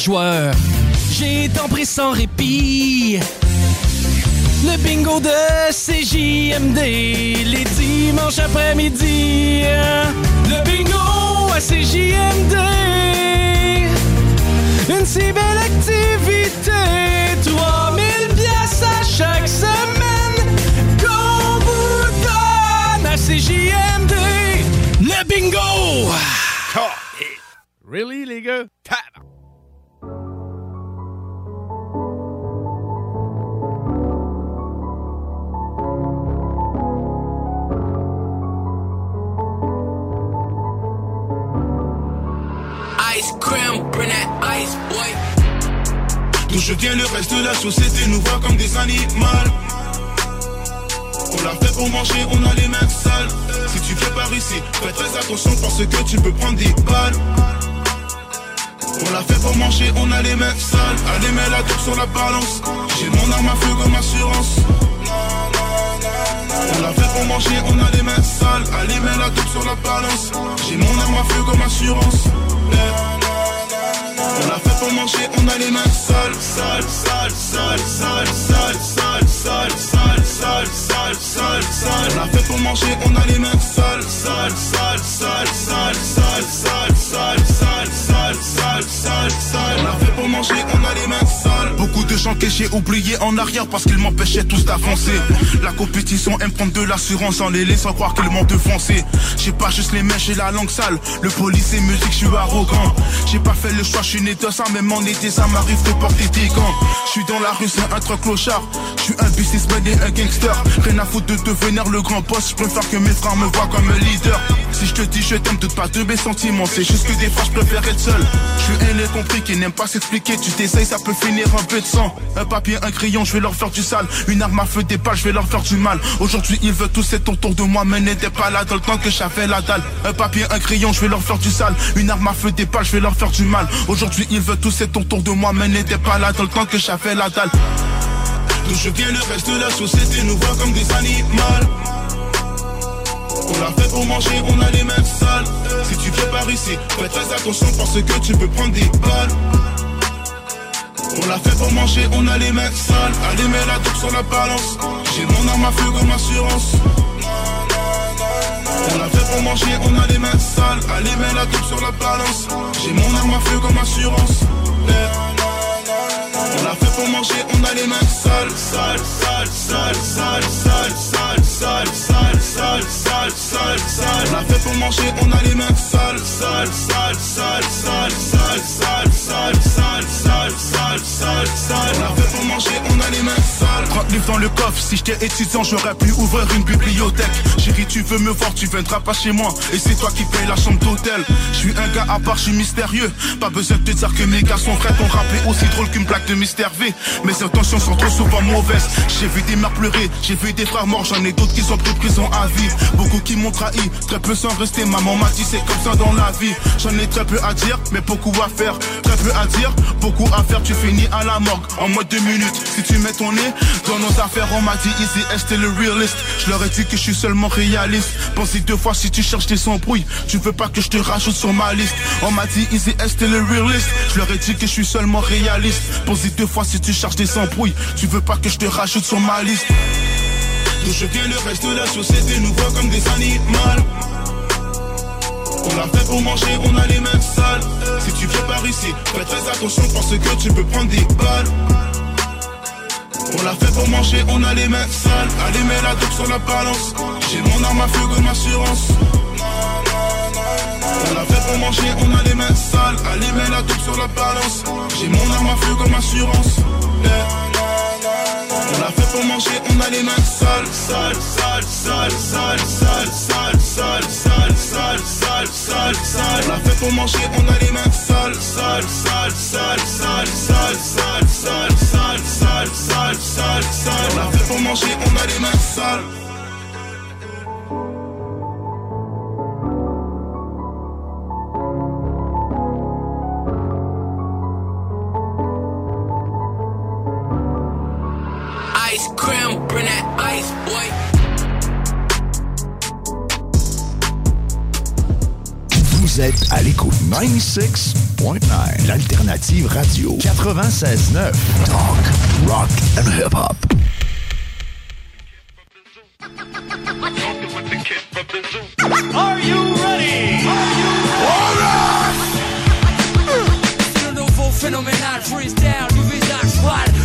Speaker 28: joueur. J'ai tant pris sans répit. Le bingo de CJMD, les dimanches après-midi. Le bingo à CJMD. Une si belle activité. 3000 pièces à chaque semaine. Qu'on vous donne à CJMD. Le bingo!
Speaker 29: Really, les gars?
Speaker 19: Cream, bring that ice, boy.
Speaker 25: D'où je viens, le reste de la société nous voit comme des animaux. On l'a fait pour manger, on a les mains sales. Si tu viens par ici, fais très attention parce que tu peux prendre des balles. On l'a fait pour manger, on a les mains sales. Allez, mets la dope sur la balance. J'ai mon arme à feu comme assurance. On l'a fait pour manger, on a les mains sales. Allez, mets la dope sur la balance. J'ai mon arme à feu comme assurance. On l'a fait pour manger, on a les mains sales, sales, sales, sales, sales, sales, sales, sales, sales, sales, sales, sales, sales. On l'a fait pour manger, on a les mains sales, sales, sales, sales, sales, sales, sales, sales, sales, sales, sales, sales, sales. On l'a fait pour manger, on a les mains sales. Beaucoup de gens que j'ai oubliés en arrière parce qu'ils m'empêchaient tous d'avancer. La compétition aime prendre de l'assurance en les laissant croire qu'ils m'ont devancé. J'ai pas juste les mains, j'ai la langue sale. Le police et musique, je suis arrogant. J'ai pas fait le choix, je suis né de ça, même en été, ça m'arrive de porter des gants. Je suis dans la rue, c'est un truc clochard. Je suis un businessman et un Rien à foutre de devenir le grand boss. Je préfère que mes frères me voient comme un leader. Si je te dis je t'aime, doute pas de mes sentiments. C'est juste que des fois je préfère être seul. Je suis aîné compris qui n'aime pas s'expliquer. Tu t'essayes, ça peut finir un peu de sang. Un papier, un crayon, je vais leur faire du sale. Une arme à feu, des balles, je vais leur faire du mal. Aujourd'hui, ils veulent tous être autour de moi, mais n'étaient pas là dans le temps que j'avais la dalle. Un papier, un crayon, je vais leur faire du sale. Une arme à feu, des balles, je vais leur faire du mal. Aujourd'hui, ils veulent tous être autour de moi, mais n'étaient pas là dans le temps que j'avais la dalle. Je viens, le reste de la société nous voit comme des animaux. On l'a fait pour manger, on a les mains sales. Si tu viens par ici, fais très attention parce que tu peux prendre des balles. On l'a fait pour manger, on a les mains sales. Allez, mets la dope sur la balance. J'ai mon arme à feu comme assurance. On l'a fait pour manger, on a les mains sales. Allez, mets la dope sur la balance. J'ai mon arme à feu comme assurance. On l'a fait pour manger, on a les mains sales, sales, sales, sales, sales, sales, sales, sales, sales, sales, sales, sales, sales. On l'a fait pour manger, on a les mains sales, sales, sales, sales, sales, sales, sales, sales, sales, sales, sales, sales, sales. On l'a fait pour manger, on a les mains sales. 30 livres dans le coffre, si j'étais étudiant, j'aurais pu ouvrir une bibliothèque. Chérie, tu veux me voir, tu viendras pas chez moi. Et c'est toi qui payes la chambre d'hôtel. Je suis un gars à part, je suis mystérieux. Pas besoin de te dire que mes gars sont vrais, ton rap est aussi drôle qu'une blague de Mister V. Mes intentions sont trop souvent mauvaises. J'ai vu des mères pleurer, j'ai vu des frères morts, j'en ai d'autres qui sont pris à vie. Beaucoup qui m'ont trahi, très peu sont restés. Maman m'a dit c'est comme ça dans la vie. J'en ai très peu à dire, mais beaucoup à faire. Très peu à dire, beaucoup à faire. Tu finis à la morgue en moins de deux minutes. Si tu mets ton nez dans nos affaires, on m'a dit Easy t'es le realist. Je leur ai dit que je suis seulement réaliste. Pense-y deux fois si tu cherches des embrouilles. Tu veux pas que je te rajoute sur ma liste. On m'a dit Easy t'es le realist. Je leur ai dit que je suis seulement réaliste. Pense-y deux fois si tu cherches des embrouilles. Tu veux pas que je te rajoute sur ma liste. Je viens, le reste de la société nous voit comme des animaux. On l'a fait pour manger, on a les mêmes sales. Si tu viens par ici, fais très attention parce que tu peux prendre des balles. On l'a fait pour manger, on a les mêmes sales. Allez, mets la dope sur la balance. J'ai mon arme à feu comme assurance. On l'a fait pour manger, on a les mains sales. Allez, mets la dope sur la balance. J'ai mon arme à feu comme assurance. Yeah. On l'a fait pour manger, on a les mains sales, sales, sales, sales, sales, sales, sales, sales, sales, sales, sales, sales. On l'a fait pour manger, on a les mains sales, sales, sales, sales, sales, sales, sales, sales, sales, sales, sales, sales, l'a fait pour manger, on a sales.
Speaker 30: Cream, bring that ice, boy.
Speaker 10: Vous êtes à l'écoute 96.9, l'alternative radio 96.9. Talk, rock and hip-hop.
Speaker 30: Are you ready?
Speaker 31: C'est le nouveau phénoménal freestyle du visage pâle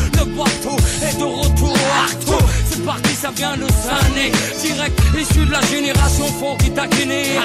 Speaker 31: Rock. Parti, ça vient de Sané Direct issu de la génération fond qui taquinait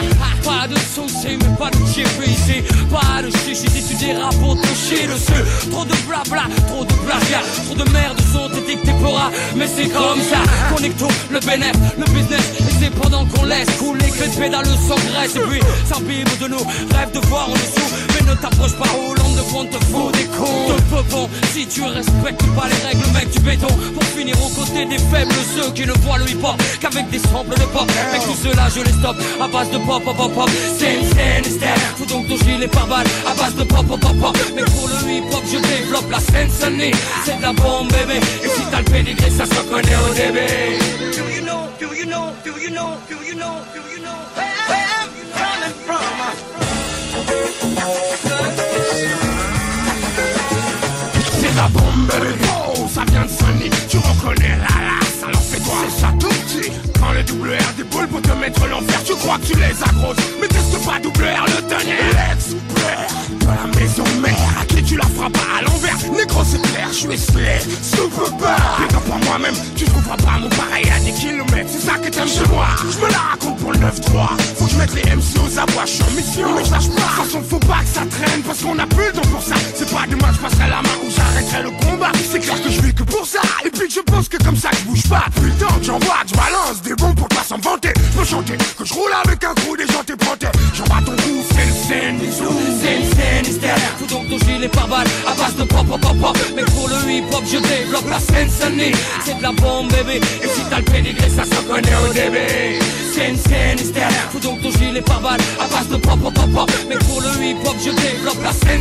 Speaker 31: Pas de soucis mais pas de ici Pas de chichi si tu dérapes pour toucher dessus Trop de blabla, trop de plagiat. Trop de merde sont édictés pour Mais c'est comme ça Connecto, le bénéf, le business. Et c'est pendant qu'on laisse couler que les pédales s'engraissent Et puis s'imbibe de nous, rêve de voir en dessous. Mais ne t'approche pas Hollande de fond, te faut des cons. Te peu bon, si tu respectes pas les règles mec du béton. Pour finir aux côtés des faibles Ceux qui ne voient le hip-hop qu'avec des samples de pop Mec tout cela je les stoppe à base de pop pop pop pop Scène, scène, scène Faut donc ton gilet par balle à base de pop pop pop pop Mais pour le hip-hop je développe la scène sonnie C'est de la bombe bébé Et si t'as le pédigré ça se connaît au début
Speaker 30: Do you know, do you know, do you know, do you know, do you know? Where, I'm coming from?
Speaker 32: C'est la bombe, bébé. Oh, ça vient de Sony. Tu reconnais la fais-toi. C'est ça tout petit. Quand le double R déboule pour te mettre l'enfer, tu crois que tu les agroses. Mais teste pas double R le dernier. L'expert de la maison mère. Tu la feras pas à l'envers. Négro, c'est clair, je suis slay. Super pas. Big up moi-même. Tu trouveras pas mon pareil à des kilomètres. C'est ça que t'aimes chez moi. Je me la raconte pour le 9-3. Faut que je mette les MC aux abois. Je suis en mission, mais je pas. De toute façon, faut pas que ça traîne parce qu'on a plus le temps pour ça. C'est pas demain, je passerai la main ou j'arrêterai le combat. C'est clair que je vis que pour ça. Et puis je pense que comme ça, je bouge pas. Plus le temps j'envoie, que je balance des bombes pour pas s'en vanter. Je chanter que je roule avec un coup des gens t'es pointé. J'envoie ton coup, c'est le scène,
Speaker 31: Scène, scène, Faut donc ton gilet par à base de pop pop pop. Mais pour le hip hop je développe la scène C'est de la bombe bébé. Et si t'as le pédigré ça se connaît au début. Scène, hystère Faut donc ton gilet par balle à base de pop pop pop Mais pour le hip hop je développe la scène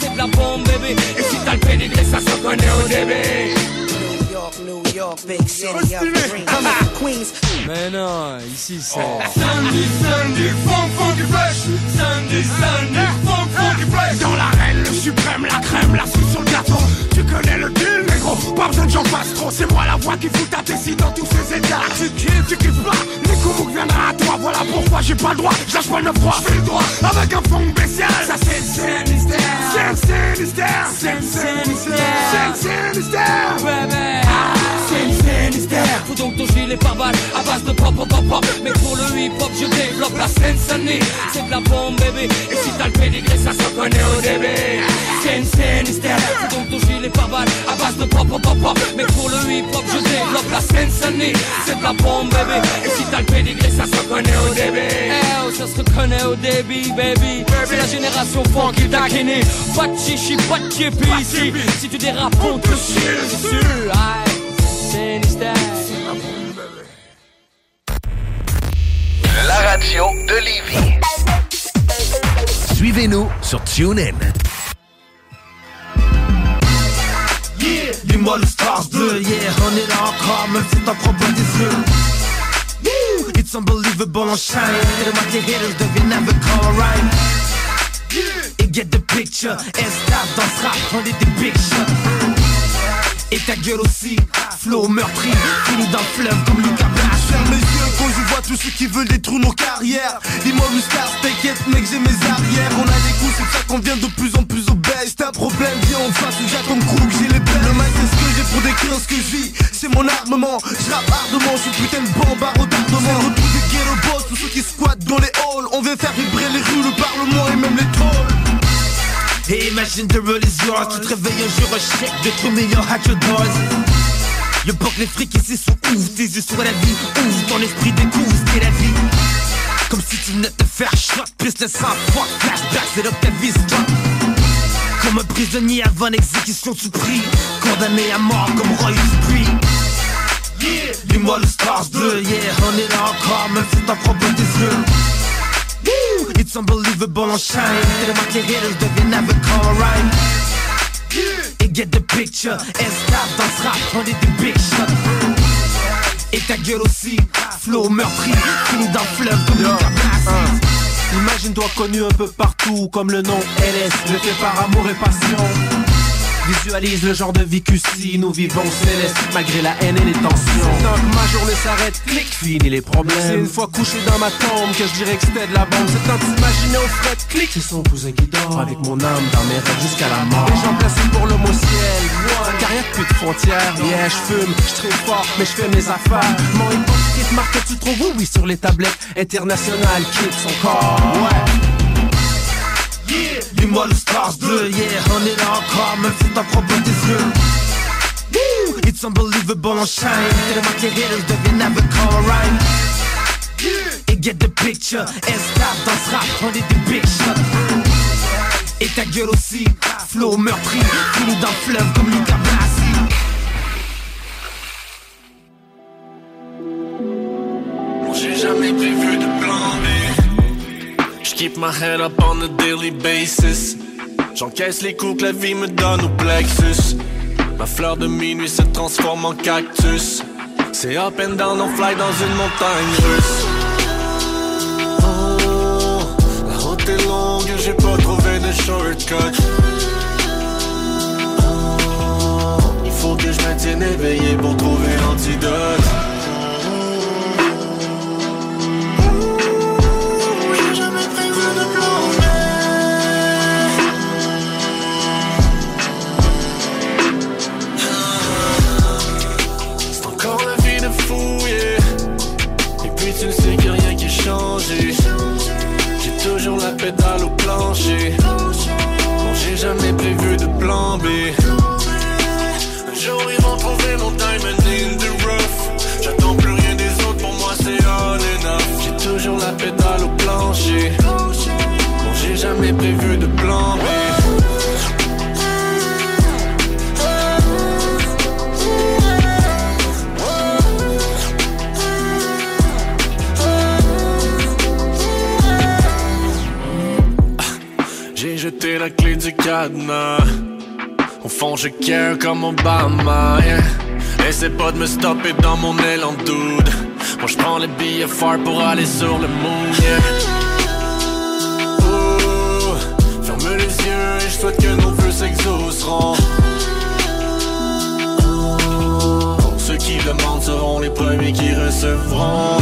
Speaker 31: C'est de la bombe bébé. Et si t'as le pédigré ça se connaît au début
Speaker 33: New York, big city of dreams. Queens.
Speaker 34: Mais non, ici c'est.
Speaker 32: Sandy, Sandy, funk, funky fresh. Sandy, Sandy, funk, funky fresh. Dans l'arène, le suprême, la crème, la soupe sur le gâteau. Tu connais le deal, négro. Pas besoin de j'en passe trop. C'est moi la voix qui fout ta tessie dans tous ces états. Tu kiffes, tu kiffes pas. Les coups viendra à toi. Voilà pourquoi j'ai pas le droit. Je lâche pas le 9-3. Je fais le droit avec un fond spécial. Ça c'est le Sandy Star. Sandy Star. Sandy Star. Sandy
Speaker 31: Hystère Faut donc ton gilet par balle à base de pop pop pop. Pop Mais pour le hip hop je développe la scène C'est de la bombe bébé. Et si t'as le pédigré ça se connaît au début. Scène, hystère Faut donc ton gilet par balle à base de pop pop pop. Pop Mais pour le hip hop je développe la scène C'est de la bombe bébé. Et si t'as le pédigré ça se connaît au début. Eh oh ça se reconnaît au début baby. C'est la génération funky taquinée Pas de chichi, pas de ici. Si tu dérapes on te chie dessus
Speaker 15: La radio de Lévis. Suivez-nous sur TuneIn.
Speaker 30: Yeah, Dis-moi le stars bleu, yeah, on est là encore, même si t'en prends pas des yeux. It's unbelievable, on shine. Haters alright. Et get the picture, dans ce rap, on est des big shots. Et ta gueule aussi, flow meurtri, fini le fleuve comme Lucas.
Speaker 35: Ferme les yeux quand je vois tous ceux qui veulent détruire nos carrières. Dis-moi Muscar, t'inquiète mec j'ai mes arrières. On a des coups c'est ça qu'on vient de plus en plus obèse. T'as un problème viens on face j'ai ton crew j'ai les belles. Le mic c'est ce que j'ai pour décrire ce que je vis C'est mon armement, je rappe ardemment, je suis putain de bombe à retardement. C'est le retour des boss, tous ceux qui squattent dans les halls. On vient faire vibrer les rues, le parlement et même les trolls
Speaker 30: Et imagine the world is yours Tu te réveilles un jour un chèque de 3 millions at your doors Le que les frics ici sont ouf Tes yeux sur la vie, ouf Ton esprit découvre ce la vie. Comme si tu venais te faire shot Plus le sang fuck Flashback c'est là ta vie Comme un prisonnier avant l'exécution sous prix Condamné à mort comme Roy Dupuis Yeah, dis-moi le stars bleu Yeah, on est là encore Même si t'en prends pas des yeux It's unbelievable, on shine. Tellement tes haters deviennent avec alright Et get the picture. S-Tap dans ce rap, on est des big shots Et ta gueule aussi, flow meurtri Fini dans le fleuve comme Lucas Black
Speaker 36: Imagine-toi connu un peu partout comme le nom LS, le fait par amour et passion. Visualise le genre de vie qu'ici nous vivons céleste malgré la haine et les tensions. Tant que ma journée s'arrête, clic, fini les problèmes. C'est une fois couché dans ma tombe que je dirais que c'était de la bombe. C'est temps de s'imaginer au fret, clic, c'est son cousin qui dort. Avec mon âme dans mes rêves jusqu'à la mort. Les gens placés pour l'homme au ciel. Moi, carrière plus de frontières. Yeah, je fume, je très fort, mais je fais mes affaires. Mon hip-hop marque que tu trouves, oui, oui, sur les tablettes internationales, quitte son corps. Ouais.
Speaker 30: Yeah, dis-moi le stars bleu, yeah, on est là encore, même si t'en prends pas des yeux. Woo, It's unbelievable, on shine, tellement tes haters deviennent avec alright. Et get the picture, S-Tap dans ce rap, on est des big shots. Et ta gueule aussi, flow meurtri, fini dans le fleuve comme Lucas Blassi.
Speaker 37: J'ai jamais prévu keep my head up on a daily basis. J'encaisse les coups que la vie me donne au plexus. Ma fleur de minuit se transforme en cactus. C'est up and down, on fly dans une montagne russe. Oh, la route est longue, j'ai pas trouvé de shortcut. Oh, il faut que je me tienne éveillé pour trouver l'antidote. J'ai toujours la pédale au plancher. Bon, j'ai jamais prévu de plan B. du cadenas. Au fond, je care comme Obama. Yeah. Essaie pas de me stopper dans mon élan de doute. Moi, je prends les billets forts pour aller sur le moon. Yeah. Ferme les yeux et je souhaite que nos vœux s'exauceront. Ceux qui demandent seront les premiers qui recevront.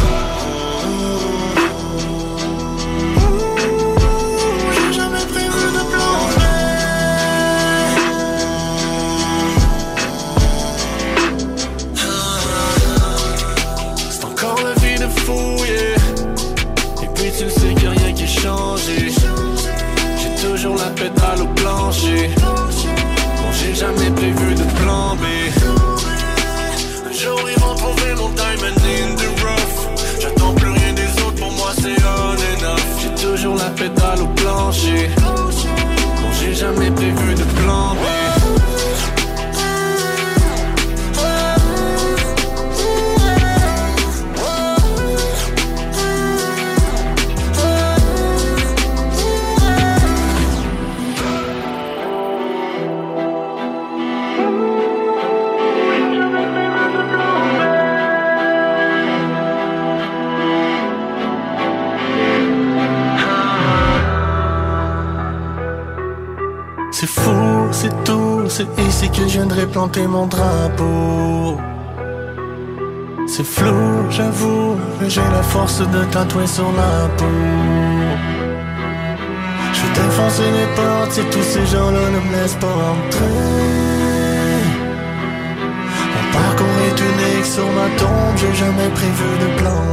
Speaker 37: Mon drapeau. C'est flou, j'avoue, mais j'ai la force de tatouer sur la peau. Je vais t'enfoncer les portes si tous ces gens-là ne me laissent pas entrer. Mon parcours est unique sur ma tombe, j'ai jamais prévu de plan.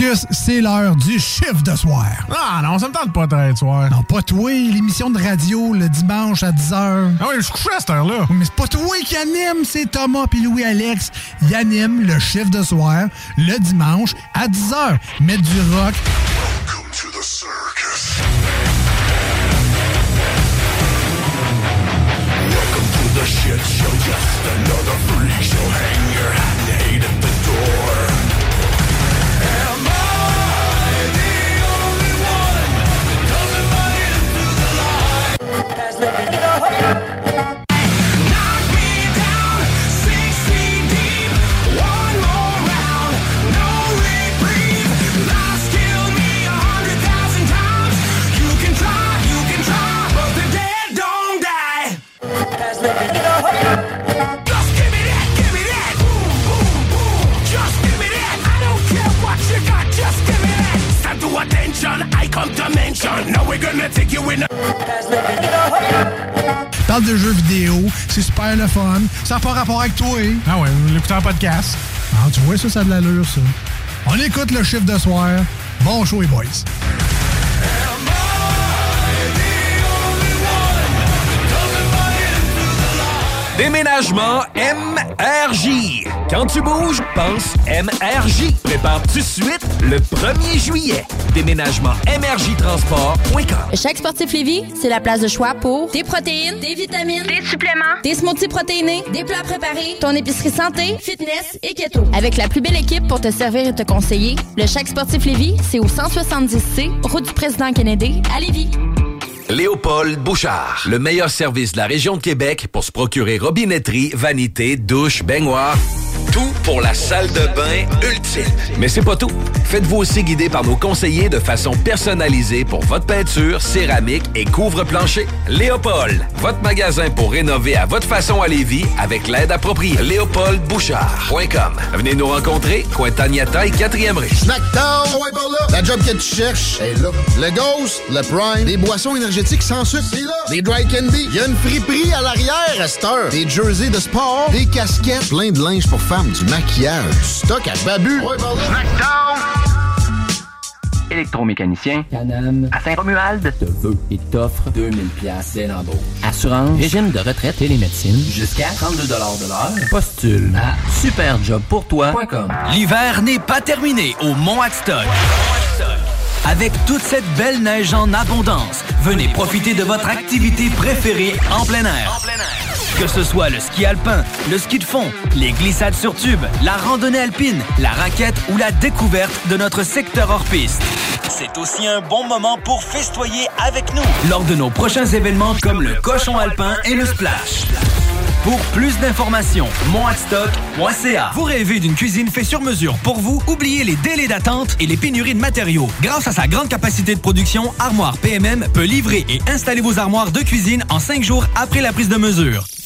Speaker 38: Marcus, c'est l'heure du chiffre de soir.
Speaker 39: Ah non, ça me tente pas de soir.
Speaker 38: Non, pas toi, l'émission de radio le dimanche à 10h.
Speaker 39: Ah oui, je suis couché à cette heure-là.
Speaker 38: Mais c'est pas toi qui anime, c'est Thomas puis Louis-Alex. Ils animent le chiffre de soir le dimanche à 10h. Mettre du rock.
Speaker 32: Welcome to the circus. Welcome to the shit show. Just another freak show. Attention, I come to mention. Now we're gonna take you in a.
Speaker 38: Parle de jeux vidéo, c'est super le fun. Ça n'a pas rapport avec toi.
Speaker 39: Ah ouais, l'écouter en podcast.
Speaker 38: Ah, tu vois, ça, ça a de l'allure, ça. On écoute le chiffre de soir. Bon show, les boys.
Speaker 15: Déménagement MRJ. Quand tu bouges, pense MRJ. Prépare tout de suite le 1er juillet. Déménagement MRJtransport.com.
Speaker 40: Chaque sportif Lévis, c'est la place de choix pour des protéines, des vitamines, des suppléments, des smoothies protéinés, des plats préparés, ton épicerie santé, fitness et keto. Avec la plus belle équipe pour te servir et te conseiller, le Chaque sportif Lévis, c'est au 170C, route du président Kennedy, à Lévis.
Speaker 15: Léopold Bouchard. Le meilleur service de la région de Québec pour se procurer robinetterie, vanité, douche, baignoire. Tout pour la salle de bain ultime. Mais c'est pas tout. Faites-vous aussi guider par nos conseillers de façon personnalisée pour votre peinture, céramique et couvre-plancher. Léopold, votre magasin pour rénover à votre façon à Lévis avec l'aide appropriée. LéopoldBouchard.com. Venez nous rencontrer, Cointagnata et 4e rue.
Speaker 16: Snackdown, ouais, par là. La job que tu cherches est là. Le Ghost, le Prime, des boissons énergétiques sans sucre, c'est là. Des dry candy, il y a une friperie à l'arrière à cette heure. Des jerseys de sport, des casquettes, plein de linge pour femmes, du maquillage, du stock à babu.
Speaker 41: Électromécanicien. Canam. À Saint-Romuald. Te veut et t'offre 2000 pièces dès l'embauche. Assurance. Régime de retraite et les médecines. Jusqu'à 32 de l'heure. Postule à superjobpourtoi.com.
Speaker 11: L'hiver n'est pas terminé au Mont Adstock. Avec toute cette belle neige en abondance, venez profiter de votre activité préférée en plein air. Que ce soit le ski alpin, le ski de fond, les glissades sur tube, la randonnée alpine, la raquette ou la découverte de notre secteur hors piste. C'est aussi un bon moment pour festoyer avec nous lors de nos prochains événements comme le cochon alpin et le splash. Pour plus d'informations, monadstock.ca. Vous rêvez d'une cuisine faite sur mesure pour vous? Oubliez les délais d'attente et les pénuries de matériaux. Grâce à sa grande capacité de production, Armoire PMM peut livrer et installer vos armoires de cuisine en cinq jours après la prise de mesure.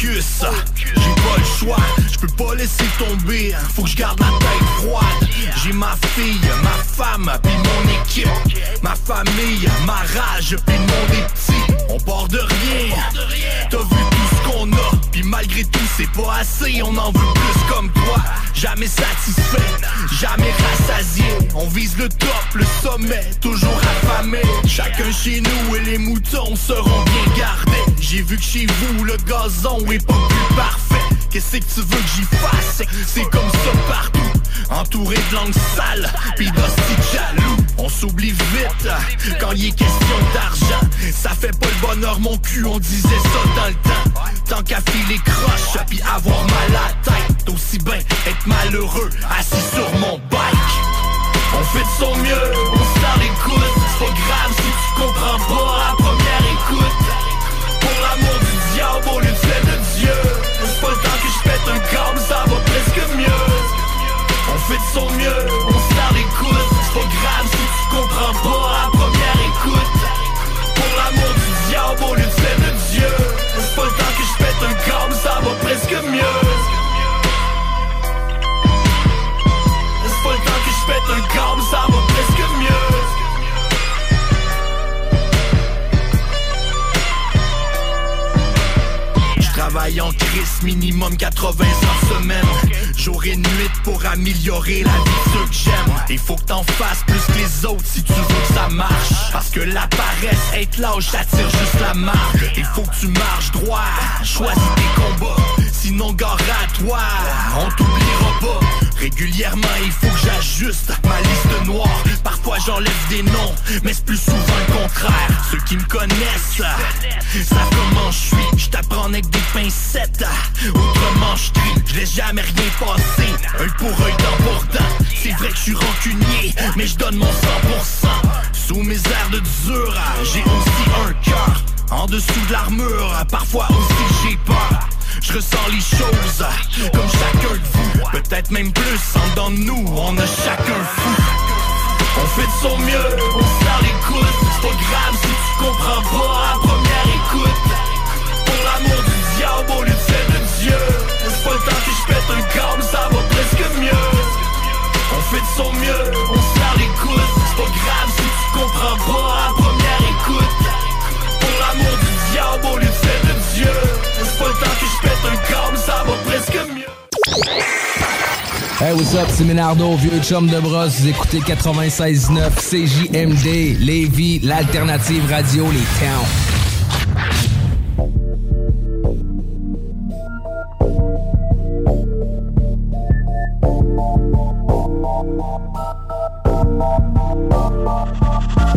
Speaker 29: j'ai pas le choix, je peux pas laisser tomber, faut que je garde la tête froide. J'ai ma fille, ma femme, puis mon équipe, ma famille, ma rage, puis le monde est petit. On part de rien, t'as vu tout ce qu'on a, malgré tout c'est pas assez, on en veut plus comme toi. Jamais satisfait, jamais rassasié. On vise le top, le sommet, toujours affamé. Chacun chez nous et les moutons seront bien gardés. J'ai vu que chez vous le gazon est pas plus parfait. Qu'est-ce que tu veux que j'y fasse? C'est comme ça partout Entouré de langues sales, pis d'hosties jaloux. On s'oublie vite quand il est question d'argent. Ça fait pas le bonheur mon cul, on disait ça dans le temps. Tant qu'à filer croche, puis avoir mal à tête. Aussi bien être malheureux, assis sur mon bike. On fait de son mieux, on se dans l'écoute C'est pas grave si tu comprends pas fait de son mieux, minimum 80 heures semaine. Jour et nuit pour améliorer la vie de ceux que j'aime. Il faut que t'en fasses plus que les autres si tu veux que ça marche. Parce que la paresse, être lâche, ça tire juste la marque. Il faut que tu marches droit, choisis tes combats Sinon gare à toi, on t'oubliera pas. Régulièrement il faut que j'ajuste ma liste noire. Parfois j'enlève des noms, mais c'est plus souvent le contraire. Ceux qui me connaissent savent comment je suis. Je t'apprends avec des pincettes, autrement je trie. Je laisse jamais rien passer, œil pour œil, dent pour C'est vrai que je suis rancunier, mais je donne mon 100% Sous mes airs de dur, j'ai aussi un cœur En dessous de l'armure, parfois aussi j'ai peur. Je ressens les choses comme chacun de vous. Peut-être même plus en dedans de nous On a chacun fou. On fait de son mieux, on se l'écoute C'est pas grave si tu comprends pas à première écoute. Pour l'amour du diable au lieu de de Dieu. C'est pas le temps que je pète un câble, ça va presque mieux. On fait de son mieux, on se l'écoute C'est pas grave si tu comprends pas à première écoute
Speaker 28: Hey, what's up, c'est Ménardo, vieux chum de brosse. Vous écoutez 96.9 CJMD, Lévis, l'alternative radio, les towns.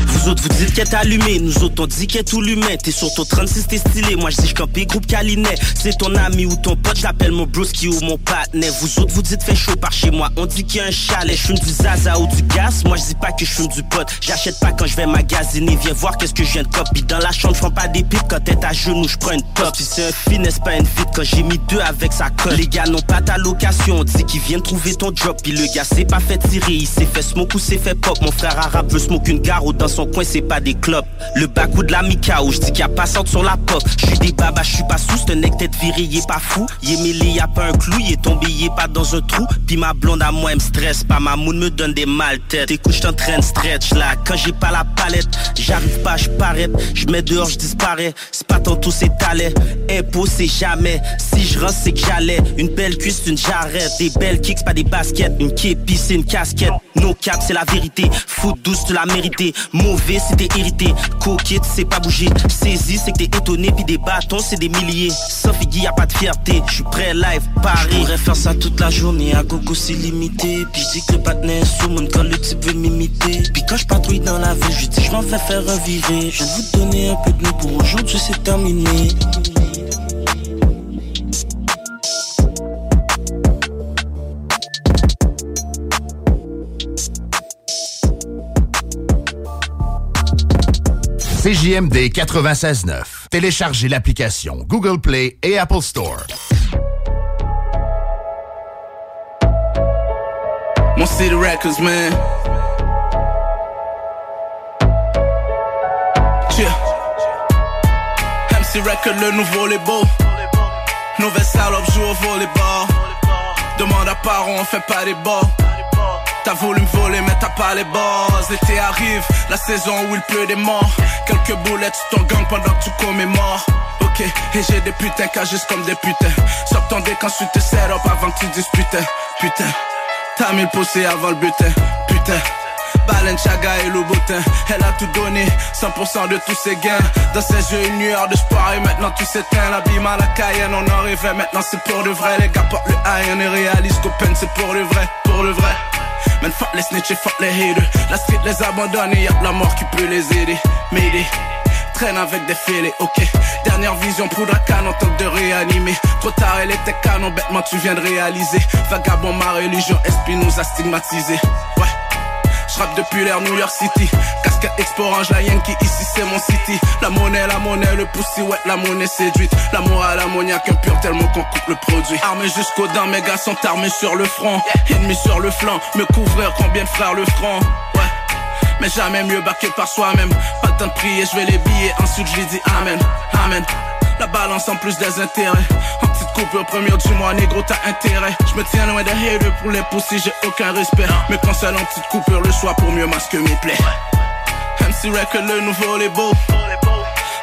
Speaker 42: Vous autres vous dites qu'elle est allumée, nous autres on dit qu'elle est tout l'humain T'es sur ton 36 t'es stylé, moi je dis campé groupe Calinet. C'est ton ami ou ton pote, j'appelle mon broski ou mon partenaire. Vous autres vous dites fait chaud par chez moi, on dit qu'il y a un chalet. Je du zaza ou du gaz, moi je dis pas que je du pot. J'achète pas quand je vais magasiner, viens voir qu'est-ce que je viens de copie Dans la chambre, j'prends pas des pipes. Quand t'es à genoux, j'prends une top. Si c'est un finesse, pas une fit quand j'ai mis deux avec sa colle Les gars n'ont pas ta location, on dit qu'ils viennent trouver ton job. Puis le gars s'est pas fait tirer, il s'est fait smoke ou s'est fait Mon frère arabe veut smoke une gare ou dans son coin c'est pas des clubs Le bac ou de la mica où je dis qu'il y a pas sorte sur la pop Je des babas, je suis pas sous, c'est un nec tête viré, est pas fou. Est mêlé, y pas un clou, est tombé, est pas dans un trou. Puis ma blonde à moi elle me stresse pas, ma moune me donne des mal têtes Écoute, je stretch là, quand j'ai pas la palette J'arrive pas, je m'arrête, je mets dehors, je disparais. C'est pas tantôt c'est talent, impôt c'est jamais. Si je rentre c'est que j'allais, une belle cuisse, une jarrette. Des belles kicks, pas des baskets, une képi c'est une casquette. No cap c'est la vérité, foot douce tu l'as mérité. Mauvais t'es irrité, coquette c'est pas bouger. Saisi c'est que t'es étonné, puis des bâtons c'est des milliers. Sauf y a pas de fierté, je suis prêt live, Paris. Je pourrais faire ça toute la journée, à gogo c'est limité. Puis dis que le est sous mon quand le type veut m'imiter. Puis quand je patrouille dans la ville, je dis je m'en vais faire un viré Je vais vous donner un peu de nous pour aujourd'hui c'est terminé
Speaker 18: CJMD 96.9. Téléchargez l'application Google Play et Apple Store.
Speaker 29: Mon City Records, man. Yeah. MC Record, le nouveau les beaux. Nouvelle salope joue au volleyball. Demande à parents, on fait pas des balles. T'as voulu me voler mais t'as pas les bases L'été arrive, la saison où il pleut des morts Quelques boulettes sur ton gang pendant que tu commémores Ok, Et j'ai des putains juste comme des putains. Sors ton deck ensuite te set up avant que tu disputes Putain T'as mis le poussé avant le butin Putain. Balenciaga et Louboutin Elle a tout donné 100% de tous ses gains. Dans ses yeux une lueur de sport Et maintenant tout s'éteint La bime à la Cayenne On en rêvait. Maintenant c'est pour de vrai. Les gars portent le high On est réaliste. Qu'open c'est pour le vrai Pour le vrai Man fuck les snitch et fuck les haters. La street les abandonne et y'a la mort qui peut les aider. M'aider. Traîne avec des filets, ok. Dernière vision, poudre à canon, tente de réanimer. Trop tard, elle était canon, bêtement tu viens de réaliser. Vagabond, ma religion, esprit nous a stigmatisé Ouais J'rappe depuis l'ère New York City. Casquette Expo Orange, la Yankee, ici c'est mon city. La monnaie, la monnaie, le poussi, ouais, la monnaie séduite. L'amour à l'ammoniaque, impur tellement qu'on coupe le produit. Armés jusqu'aux dents, mes gars sont armés sur le front. Ennemis sur le flanc, me couvrir combien de frères le front Ouais. Mais jamais mieux baqué par soi-même. Pas le temps de prier, je vais les billets, ensuite je lui dis Amen, Amen. La balance en plus des intérêts. Coupure, premier du mois, négro, t'as intérêt. Je me tiens loin des haters pour les pousser, j'ai aucun respect. Mais quand c'est en petite coupure, le choix pour mieux masquer mes plaies. MC Record, le nouveau, les beaux.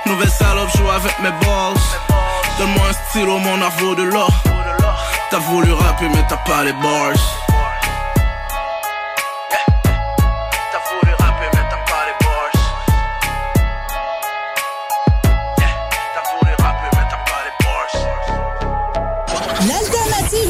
Speaker 29: Nouvelle salope, joue avec mes balls. Donne-moi un stylo, mon vaut de l'or. T'as voulu rapper, mais t'as pas les bars.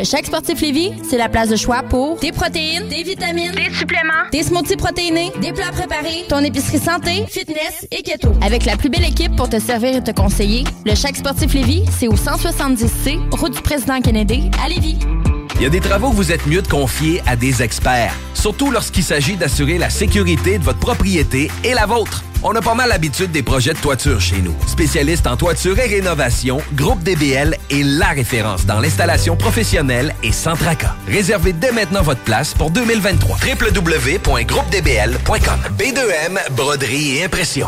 Speaker 40: Le Chèque Sportif Lévis, c'est la place de choix pour des protéines, des vitamines, des suppléments, des smoothies protéinés, des plats préparés, ton épicerie santé, fitness et keto. Avec la plus belle équipe pour te servir et te conseiller, le Chèque Sportif Lévis, c'est au 170C, route du président Kennedy, à Lévis.
Speaker 15: Il y a des travaux que vous êtes mieux de confier à des experts, surtout lorsqu'il s'agit d'assurer la sécurité de votre propriété et la vôtre. On a pas mal l'habitude des projets de toiture chez nous. Spécialiste en toiture et rénovation, Groupe DBL est la référence dans l'installation professionnelle et sans tracas. Réservez dès maintenant votre place pour 2023. www.groupedbl.com B2M, broderie et impression.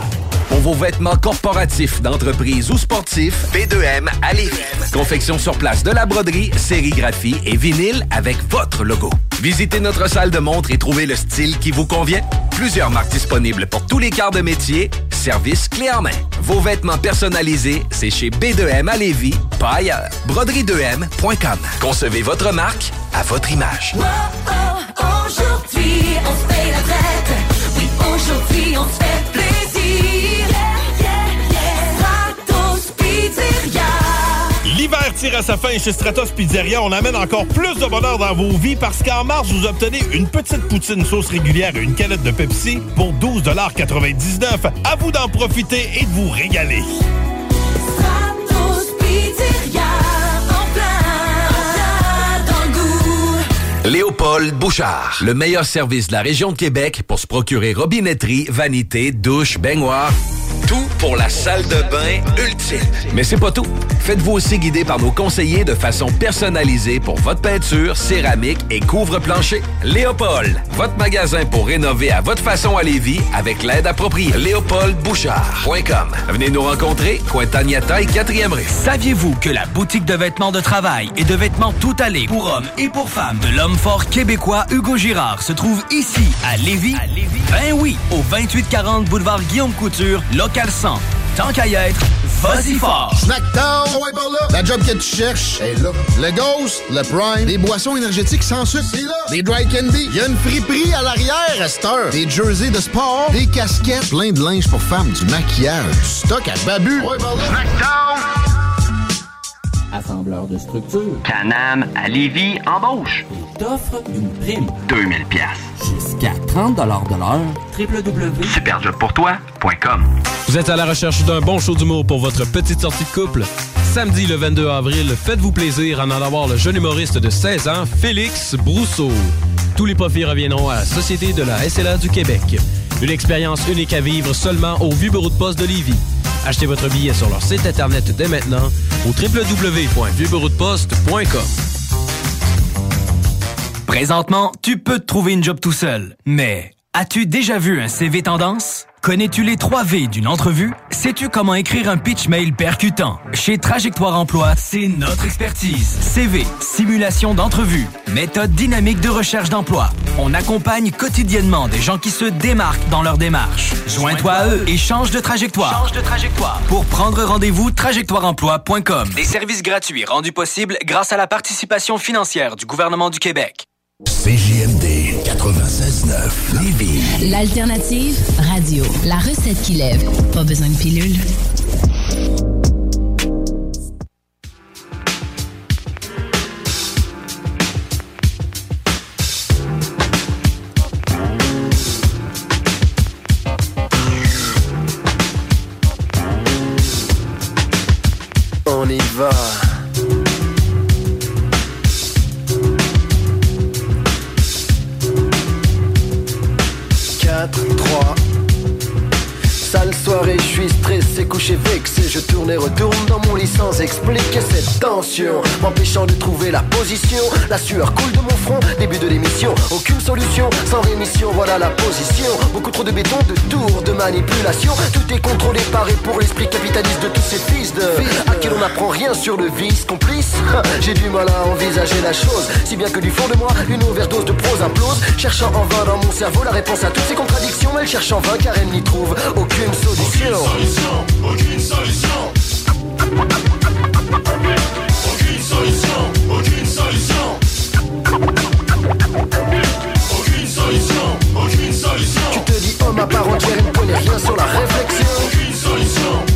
Speaker 15: Pour vos vêtements corporatifs, d'entreprise ou sportifs, B2M à Lévis. Confection sur place de la broderie, sérigraphie et vinyle avec votre logo. Visitez notre salle de montre et trouvez le style qui vous convient. Plusieurs marques disponibles pour tous les quarts de métier. Service clé en main. Vos vêtements personnalisés, c'est chez B2M à Lévis, pas ailleurs. Broderie2M.com. Concevez votre marque à votre image.
Speaker 43: Aujourd'hui, on se paye la traite. Oui, aujourd'hui, on se fait plaisir.
Speaker 44: Tire à sa fin chez Stratos Pizzeria. On amène encore plus de bonheur dans vos vies parce qu'en mars, vous obtenez une petite poutine sauce régulière et une canette de Pepsi pour 12,99 À vous d'en profiter et de vous régaler.
Speaker 43: Stratos Pizzeria. En plein, dans le goût.
Speaker 15: Léopold Bouchard, le meilleur service de la région de Québec pour se procurer robinetterie, vanité, douche, baignoire. Tout pour la salle de bain ultime. Mais c'est pas tout. Faites-vous aussi guider par nos conseillers de façon personnalisée pour votre peinture, céramique et couvre-plancher. Léopold, votre magasin pour rénover à votre façon à Lévis avec l'aide appropriée. LéopoldBouchard.com. Venez nous rencontrer, Cointagnata et 4e rue.
Speaker 11: Saviez-vous que la boutique de vêtements de travail et de vêtements tout allés pour hommes et pour femmes de l'homme fort québécois Hugo Girard se trouve ici à Lévis? Ben oui, au 2840 boulevard Guillaume Couture, local 100. Tant qu'à y être, vas-y fort!
Speaker 16: Snackdown, ouais, par là. La job que tu cherches est là. Le Ghost, le Prime, des boissons énergétiques sans sucre, c'est là. Des dry candy, il y a une friperie à l'arrière à cette heure. Des jerseys de sport, des casquettes, plein de linge pour femmes, du maquillage, du stock à babu. Ouais, par là.
Speaker 41: Assembleur de structure. Canam à Lévis embauche. Il t'offre une prime. 2000 pièces. Jusqu'à 30 de l'heure. www.superjobpourtoi.com
Speaker 45: Vous êtes à la recherche d'un bon show d'humour pour votre petite sortie de couple? Samedi le 22 avril, faites-vous plaisir en allant voir le jeune humoriste de 16 ans, Félix Brousseau. Tous les profits reviendront à la Société de la SLA du Québec. Une expérience unique à vivre seulement au Vieux Bureau de Poste de Lévis. Achetez votre billet sur leur site internet dès maintenant au www.vieuxbureaudeposte.com.
Speaker 11: Présentement, tu peux te trouver une job tout seul. Mais as-tu déjà vu un CV tendance? Connais-tu les 3 V d'une entrevue? Sais-tu comment écrire un pitch mail percutant? Chez Trajectoire Emploi, c'est notre expertise. CV, simulation d'entrevue, méthode dynamique de recherche d'emploi. On accompagne quotidiennement des gens qui se démarquent dans leur démarche. Joins-toi à eux et change de trajectoire. Change de trajectoire. Pour prendre rendez-vous, trajectoireemploi.com. Des services gratuits rendus possibles grâce à la participation financière du gouvernement du Québec.
Speaker 46: CJMD 96.9 Lévis.
Speaker 47: L'alternative radio. La recette qui lève. Pas besoin de pilule.
Speaker 48: On y va. wieku się Je tourne et retourne dans mon lit sans expliquer cette tension, m'empêchant de trouver la position. La sueur coule de mon front, début de l'émission. Aucune solution, sans rémission, voilà la position. Beaucoup trop de béton, de tours, de manipulation. Tout est contrôlé par et pour l'esprit capitaliste de tous ces fils de. À qui l'on n'apprend rien sur le vice complice. [LAUGHS] J'ai du mal à envisager la chose, si bien que du fond de moi, une overdose de prose implose. Cherchant en vain dans mon cerveau la réponse à toutes ces contradictions. Elle cherche en vain car elle n'y trouve aucune solution.
Speaker 32: Aucune solution. Aucune solution. Aucune solution.
Speaker 48: Tu te dis homme à part entière et ne connais rien sur la réflexion.
Speaker 32: Aucune solution. Aucune solution.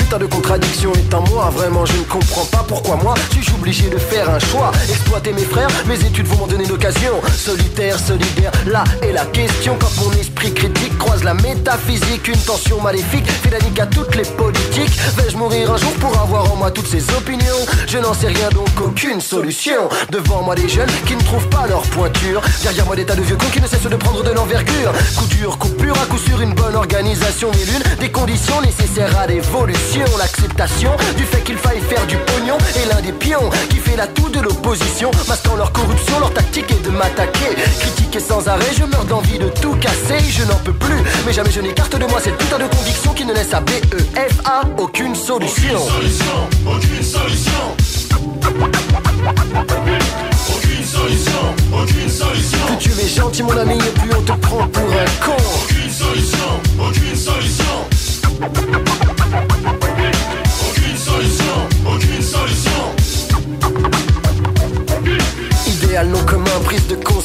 Speaker 48: Putain de contradiction est en moi, vraiment je ne comprends pas pourquoi moi suis-je obligé de faire un choix? Exploiter mes frères, mes études vont m'en donner l'occasion. Solitaire, solidaire, là est la question. Quand mon esprit critique croise la métaphysique, une tension maléfique fait la à toutes les politiques. Vais-je mourir un jour pour avoir en moi toutes ces opinions? Je n'en sais rien donc aucune solution. Devant moi des jeunes qui ne trouvent pas leur pointure. Derrière moi des tas de vieux cons qui ne cessent de prendre de l'envergure. Coup dur, coup pur, à coup sûr une bonne organisation et l'une des conditions nécessaires à l'évolution. L'acceptation du fait qu'il faille faire du pognon et l'un des pions qui fait l'atout de l'opposition. Masquant leur corruption, leur tactique est de m'attaquer. Critiquer sans arrêt, je meurs d'envie de tout casser. Je n'en peux plus, mais jamais je n'écarte de moi cette putain de conviction qui ne laisse à BEFA aucune solution.
Speaker 32: Aucune solution. Aucune solution. Aucune solution. Aucune solution.
Speaker 48: Plus tu es gentil mon ami et plus on te prend pour un con.
Speaker 32: Aucune solution. Aucune solution.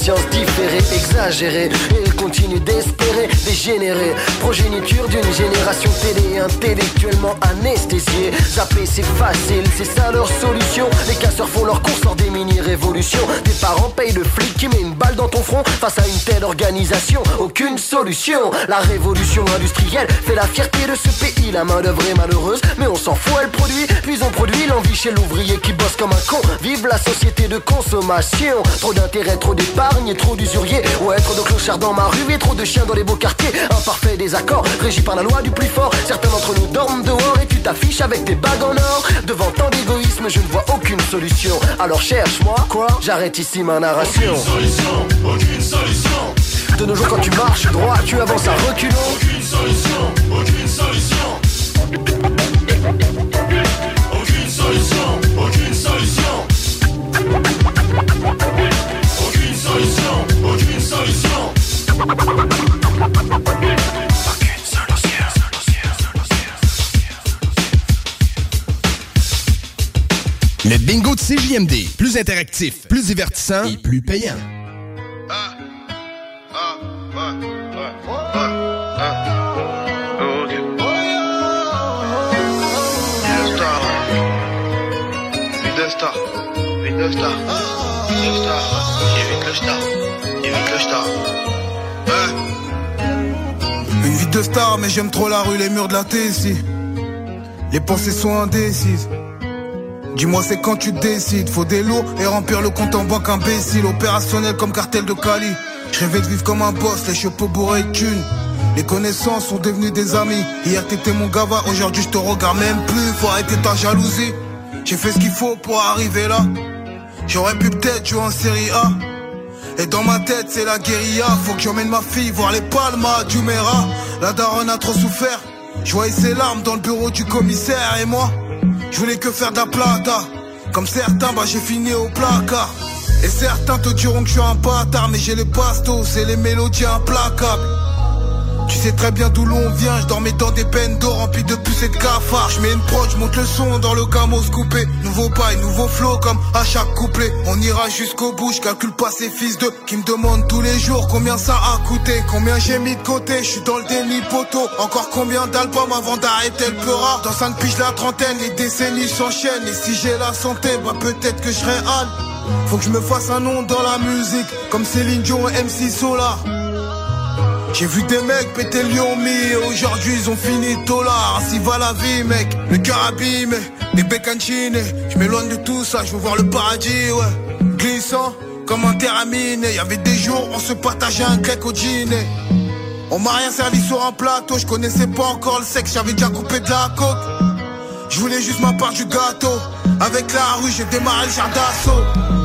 Speaker 48: Prise de exagérée. Et elle continue d'espérer, dégénérer. Progéniture d'une génération télé intellectuellement anesthésiée. Zapper c'est facile, c'est ça leur solution. Les casseurs font leur course lors des mini-révolutions. Tes parents payent le flic qui met une balle dans ton front face à une telle organisation. Aucune solution. La révolution industrielle fait la fierté de ce pays. La main d'œuvre est malheureuse, mais on s'en fout, elle produit. Puis on produit l'envie chez l'ouvrier qui bosse comme un con. Vive la société de consommation. Trop d'intérêt, trop d'épargne et trop d'usuriers. Ouais, trop de clochards dans ma rue et trop de chiens dans les beaux quartiers. Un parfait désaccord, régi par la loi du plus fort. Certains d'entre nous dorment dehors et tu t'affiches avec tes bagues en or. Devant tant d'égoïsme, je ne vois aucune solution. Alors cherche-moi, quoi? J'arrête ici ma narration.
Speaker 32: Aucune solution. Aucune solution.
Speaker 48: De nos jours, quand tu marches droit, tu avances à reculons.
Speaker 32: Aucune solution. Aucune solution. Aucune solution. Aucune solution. Solution. Aucune solution.
Speaker 8: Le bingo de CJMD. Plus interactif, plus divertissant et plus payant.
Speaker 49: Star.
Speaker 50: Une vie de star, mais j'aime trop la rue, les murs de la ici. Les pensées sont indécises. Dis-moi, c'est quand tu décides. Faut des lots et remplir le compte en banque imbécile. Opérationnel comme cartel de Cali. Je de vivre comme un boss, les chapeaux bourrés de thunes. Les connaissances sont devenues des amis. Hier t'étais mon gava, aujourd'hui je te regarde même plus. Faut arrêter ta jalousie. J'ai fait ce qu'il faut pour arriver là. J'aurais pu peut-être jouer en série A. Et dans ma tête c'est la guérilla. Faut que j'emmène ma fille voir les palmas du Mera La daronne a trop souffert. Je voyais ses larmes dans le bureau du commissaire Et moi je voulais que faire de la plata. Comme certains bah j'ai fini au placard. Et certains te diront que je suis un bâtard Mais j'ai les bastos et les mélodies implacables tu sais très bien d'où l'on vient, je dans des peines d'or remplies de et de cafards. Je mets une prod, je monte le son dans le camos coupé. Nouveau bail, nouveau flow comme à chaque couplet. On ira jusqu'au bout, je calcule pas ces fils de qui me demandent tous les jours combien ça a coûté, combien j'ai mis de côté. Je suis dans le déni poteau. Encore combien d'albums avant d'arrêter le pleura. Dans 5 piges la trentaine, les décennies s'enchaînent. Et si j'ai la santé, bah peut-être que je serai Al. Faut que je me fasse un nom dans la musique, comme Céline Dion et MC Solar. J'ai vu des mecs péter le lion mi aujourd'hui ils ont fini tolard Ainsi va la vie mec, le cœur abîmé, les bécancines Je m'éloigne de tout ça, je veux voir le paradis ouais. Glissant comme un teraminé Y'avait des jours on se partageait un grec au dîner On m'a rien servi sur un plateau, je connaissais pas encore le sexe, j'avais déjà coupé de la coke. Je voulais juste ma part du gâteau. Avec la rue j'ai démarré le char d'assaut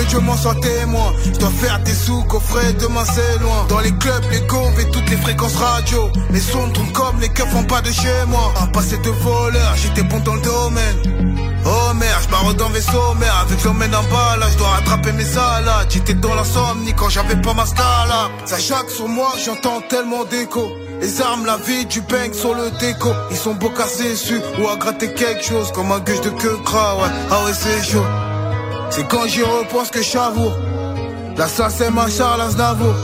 Speaker 50: que Dieu m'en soit témoin. Je dois faire des sous, coffret, demain c'est loin. Dans les clubs, les goves et toutes les fréquences radio. Les sons tournent comme les keufs font pas de chez moi. Un passé de voleur, j'étais bon dans le domaine. Oh merde, je barre dans vaisseau mère Avec l'emmène en bas là, je dois rattraper mes salades J'étais dans l'insomnie quand j'avais pas ma scala Ça jaque sur moi, j'entends tellement d'écho Les armes, la vie, du bang sur le déco Ils sont beaux cassés dessus ou à gratter quelque chose Comme un gueule de queue gras, ouais, ah ouais c'est chaud c'est quand j'y repense que j'avoue. La ça c'est ma Charles Aznavour.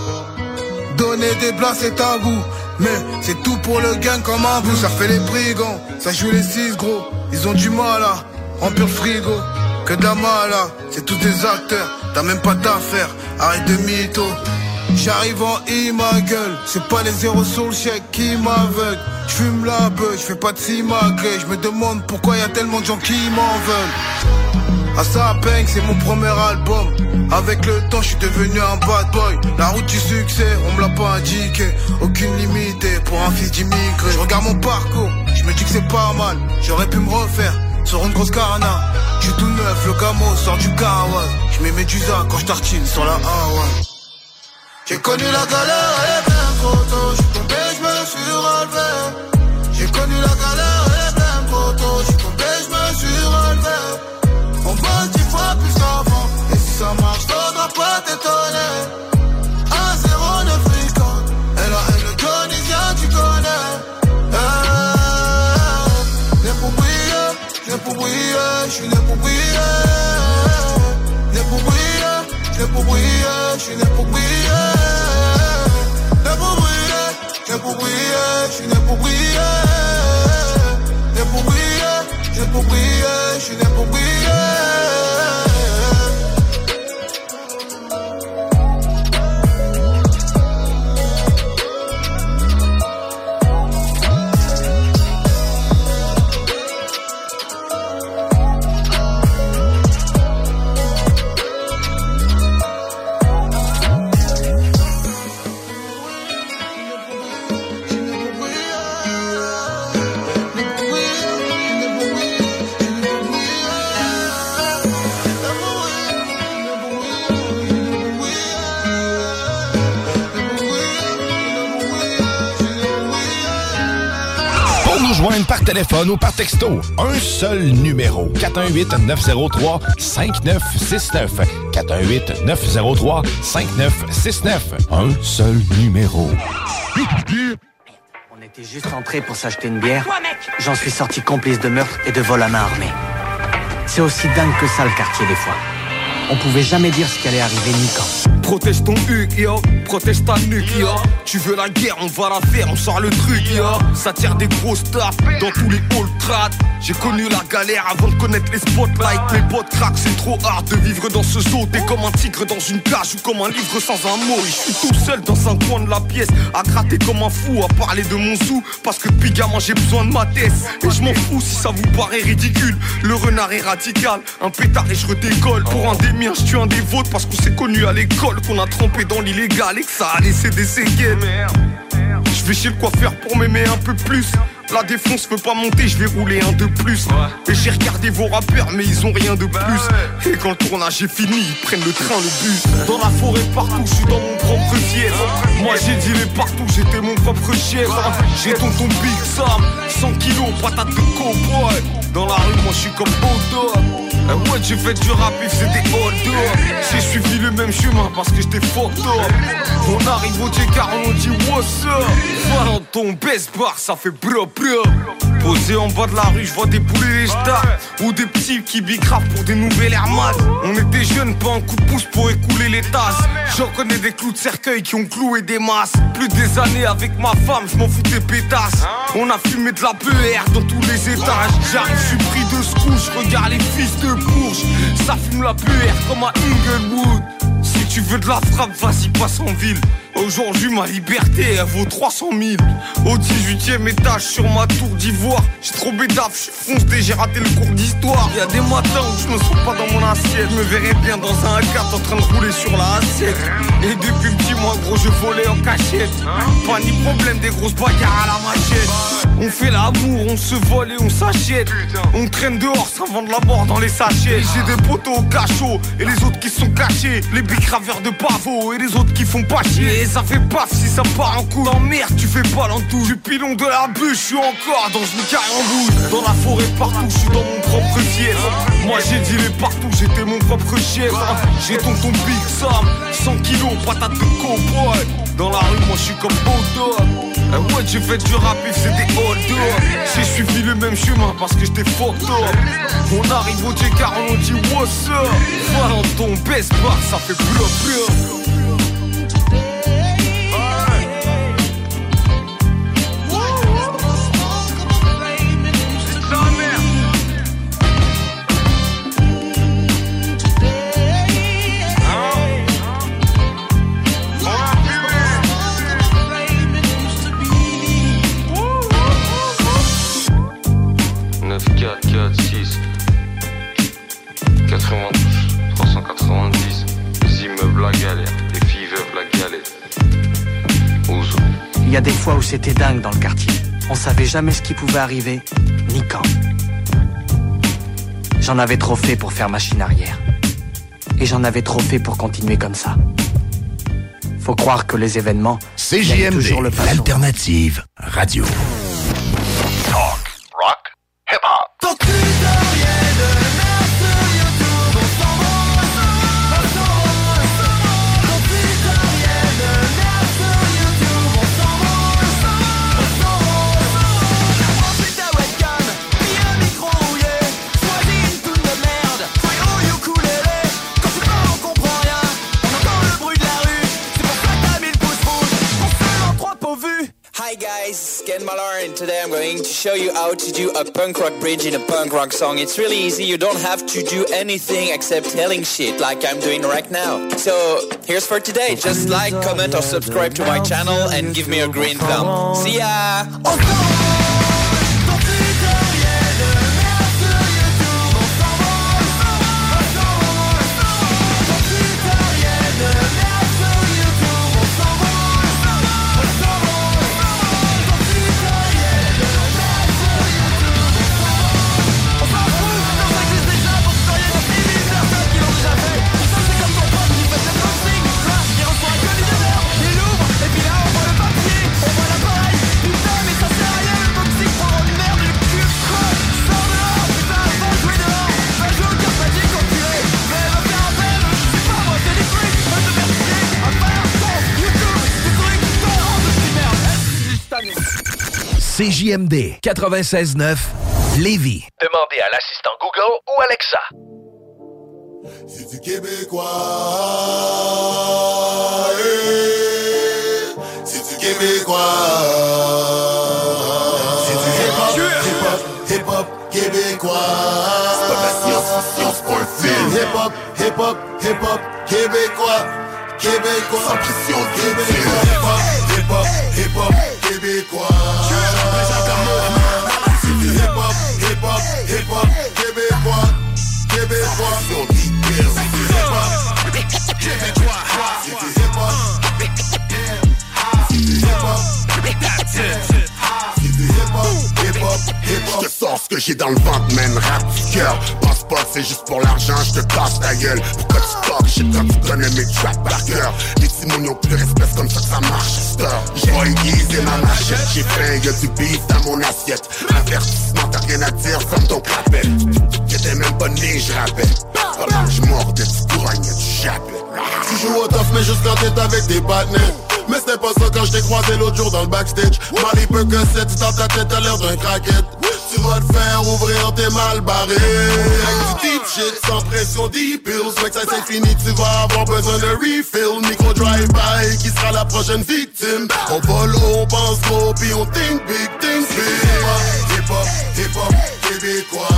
Speaker 50: Donner des blagues c'est tabou Mais c'est tout pour le gain comme un bout Ça fait les brigands, ça joue les six gros. Ils ont du mal à remplir le frigo. Que de la c'est tous des acteurs T'as même pas d'affaires, arrête de mytho. J'arrive en I ma gueule. C'est pas les zéros sur le chèque qui m'aveuglent. J'fume la beuh, j'fais pas de simagré Je me demande pourquoi y a tellement de gens qui m'en veulent à ça peine, c'est mon premier album. Avec le temps, je suis devenu un bad boy. La route du succès, on me l'a pas indiqué. Aucune limite pour un fils d'immigré. Je regarde mon parcours, je me dis que c'est pas mal. J'aurais pu me refaire sur une grosse carna. Je suis tout neuf, le camo sort du kawas. Je mets mes Medusa quand je tartine sur la Hawa. J'ai connu la galère, elle est bien trop. Je tombé, je me suis relevé. J'ai connu la galère, ça marche, faudra pas t'étonner. 1-0 fricote Et la haine le Tunisien, tu connais. Eh, Né pour briller, né pour briller J'suis né pour briller. Né pour briller, né pour briller J'suis né pour briller. Né pour briller, né pour briller J'suis né pour briller. Né pour briller, né pour briller J'suis né pour briller
Speaker 8: téléphone ou par texto, un seul numéro. 418-903-5969. 418-903-5969. Un seul numéro.
Speaker 51: On était juste entré pour s'acheter une bière. J'en suis sorti complice de meurtre et de vol à main armée. C'est aussi dingue que ça le quartier des fois. On pouvait jamais dire ce qui allait arriver ni quand.
Speaker 52: Protège ton huc, yo. Protège ta nuque, yo. Tu veux la guerre, on va la faire, on sort le truc, yo. Ça tire des gros stars dans tous les trad. J'ai connu la galère avant de connaître les spotlights. Mes potes craquent, c'est trop hard de vivre dans ce zoo. T'es comme un tigre dans une cage ou comme un livre sans un mot. Je suis tout seul dans un coin de la pièce, à gratter comme un fou, à parler de mon sou. Parce que depuis gamin, j'ai besoin de ma tête. Et je m'en fous si ça vous paraît ridicule. Le renard est radical, un pétard et je redécolle. Pour un des miens, je tue un des vôtres parce qu'on s'est connu à l'école, qu'on a trempé dans l'illégal et que ça a laissé des séquelles. Je vais chez le coiffeur pour m'aimer un peu plus. La défonce peut pas monter, je vais rouler un de plus. Et j'ai regardé vos rappeurs, mais ils ont rien de plus. Et quand le tournage est fini, ils prennent le train, le bus. Dans la forêt partout, je suis dans mon propre siège. Moi j'ai les partout, j'étais mon propre chef. J'ai tonton Big Sam, 100 kilos, patate de cowboy. Dans la rue, moi je suis comme Odo. Ouais, j'ai fait du rap, faisait des hold J'ai suivi le même chemin parce que j'étais up. On arrive au car on dit what's up? Voilà dans ton best bar, ça fait bro bro. Posé en bas de la rue, je vois des poulets les stars Ou des petits qui bicravent pour des nouvelles Max. On était jeunes, pas un coup de pouce pour écouler les tasses J'en connais des clous de cercueil qui ont cloué des masses Plus des années avec ma femme, je m'en fous des pétasses On a fumé de la PR dans tous les étages J'arrive, je pris de secousse, je regarde les fils de Ça fume la PR comme à Inglewood si tu veux de la frappe, vas-y, passe en ville. Aujourd'hui, ma liberté, elle vaut 300 000. Au 18ème étage, sur ma tour d'ivoire. J'ai trop bédaf, je foncé, j'ai raté le cours d'histoire. Y a des matins où je me sens pas dans mon assiette. Je me verrais bien dans un 4 en train de rouler sur la assiette. Et depuis petit, moi, gros, je volais en cachette. Pas ni problème, des grosses bagarres à la machette. On fait l'amour, on se vole et on s'achète. On traîne dehors sans vendre la mort dans les sachets. J'ai des poteaux au cachot et les autres qui sont cachés. Bicraveurs de pavot et les autres qui font pas chier. Et ça fait paf si ça part en coup. En merde, tu fais pas l'entour. Du pilon de la bûche, je suis encore dans une carrière en. Dans la forêt partout, je suis dans mon propre siège. Moi j'ai les partout, j'étais mon propre chef. J'ai tonton Big Sam, 100 kilos, patate de cowboy. Dans la rue, moi je suis comme Bodo. Eh ouais, j'ai fait du rap, il faisait des J'ai suivi le même chemin parce que j'étais up. On arrive au car on dit what's up? Voilà dans ton best bar, ça fait bleu bleu.
Speaker 53: C'était dingue dans le quartier. On savait jamais ce qui pouvait arriver, ni quand. J'en avais trop fait pour faire machine arrière. Et j'en avais trop fait pour continuer comme ça. Faut croire que les événements. gagnent toujours le
Speaker 15: CJMD, l'alternative radio.
Speaker 54: Show you how to do a punk rock bridge in a punk rock song. It's really easy. You don't have to do anything except telling shit like I'm doing right now. So here's for today. Just like, comment or subscribe to my channel and give me a green thumb. See ya!
Speaker 15: CJMD 96.9 Lévis.
Speaker 55: Demandez à l'assistant Google ou Alexa.
Speaker 56: C'est du québécois. eh. C'est du québécois. C'est du hip-hop, hip-hop, hip-hop québécois. C'est pas de la science, science pour le film. Hip-hop, hip-hop, hip-hop québécois. Québécois. Sans pression québécois. Hip-hop, hip-hop, hip-hop québécois. Du du hip-hop. C'est du hip-hop. pied dans le ventre, man, rap du cœur Pense pas que c'est juste pour l'argent, je te casse ta gueule Pourquoi tu talk shit quand tu connais mes tracks par cœur Les timoniaux plus respect, comme ça que ça marche, star Je vais aiguiser ma machette, j'ai faim, y'a du beef dans mon assiette Avertissement, t'as rien à dire, ferme ton clapet J'étais même pas né, je rappelle Comment je mordais, tu couragnais, tu jappais
Speaker 57: Tu joues au tough mais juste quand t'es avec tes partenaires Mais c'était pas ça quand je t'ai croisé l'autre jour dans le backstage. Mali peu que c'est dans ta tête à l'air d'un craquette. Tu vas te faire ouvrir tes mal barrés. Avec du deep shit sans pression deep pills que ça c'est fini tu vas avoir besoin de refill. Micro drive-by qui sera la prochaine victime. On vole on pense gros puis on think big, think big Hip hop, hip hop, québécois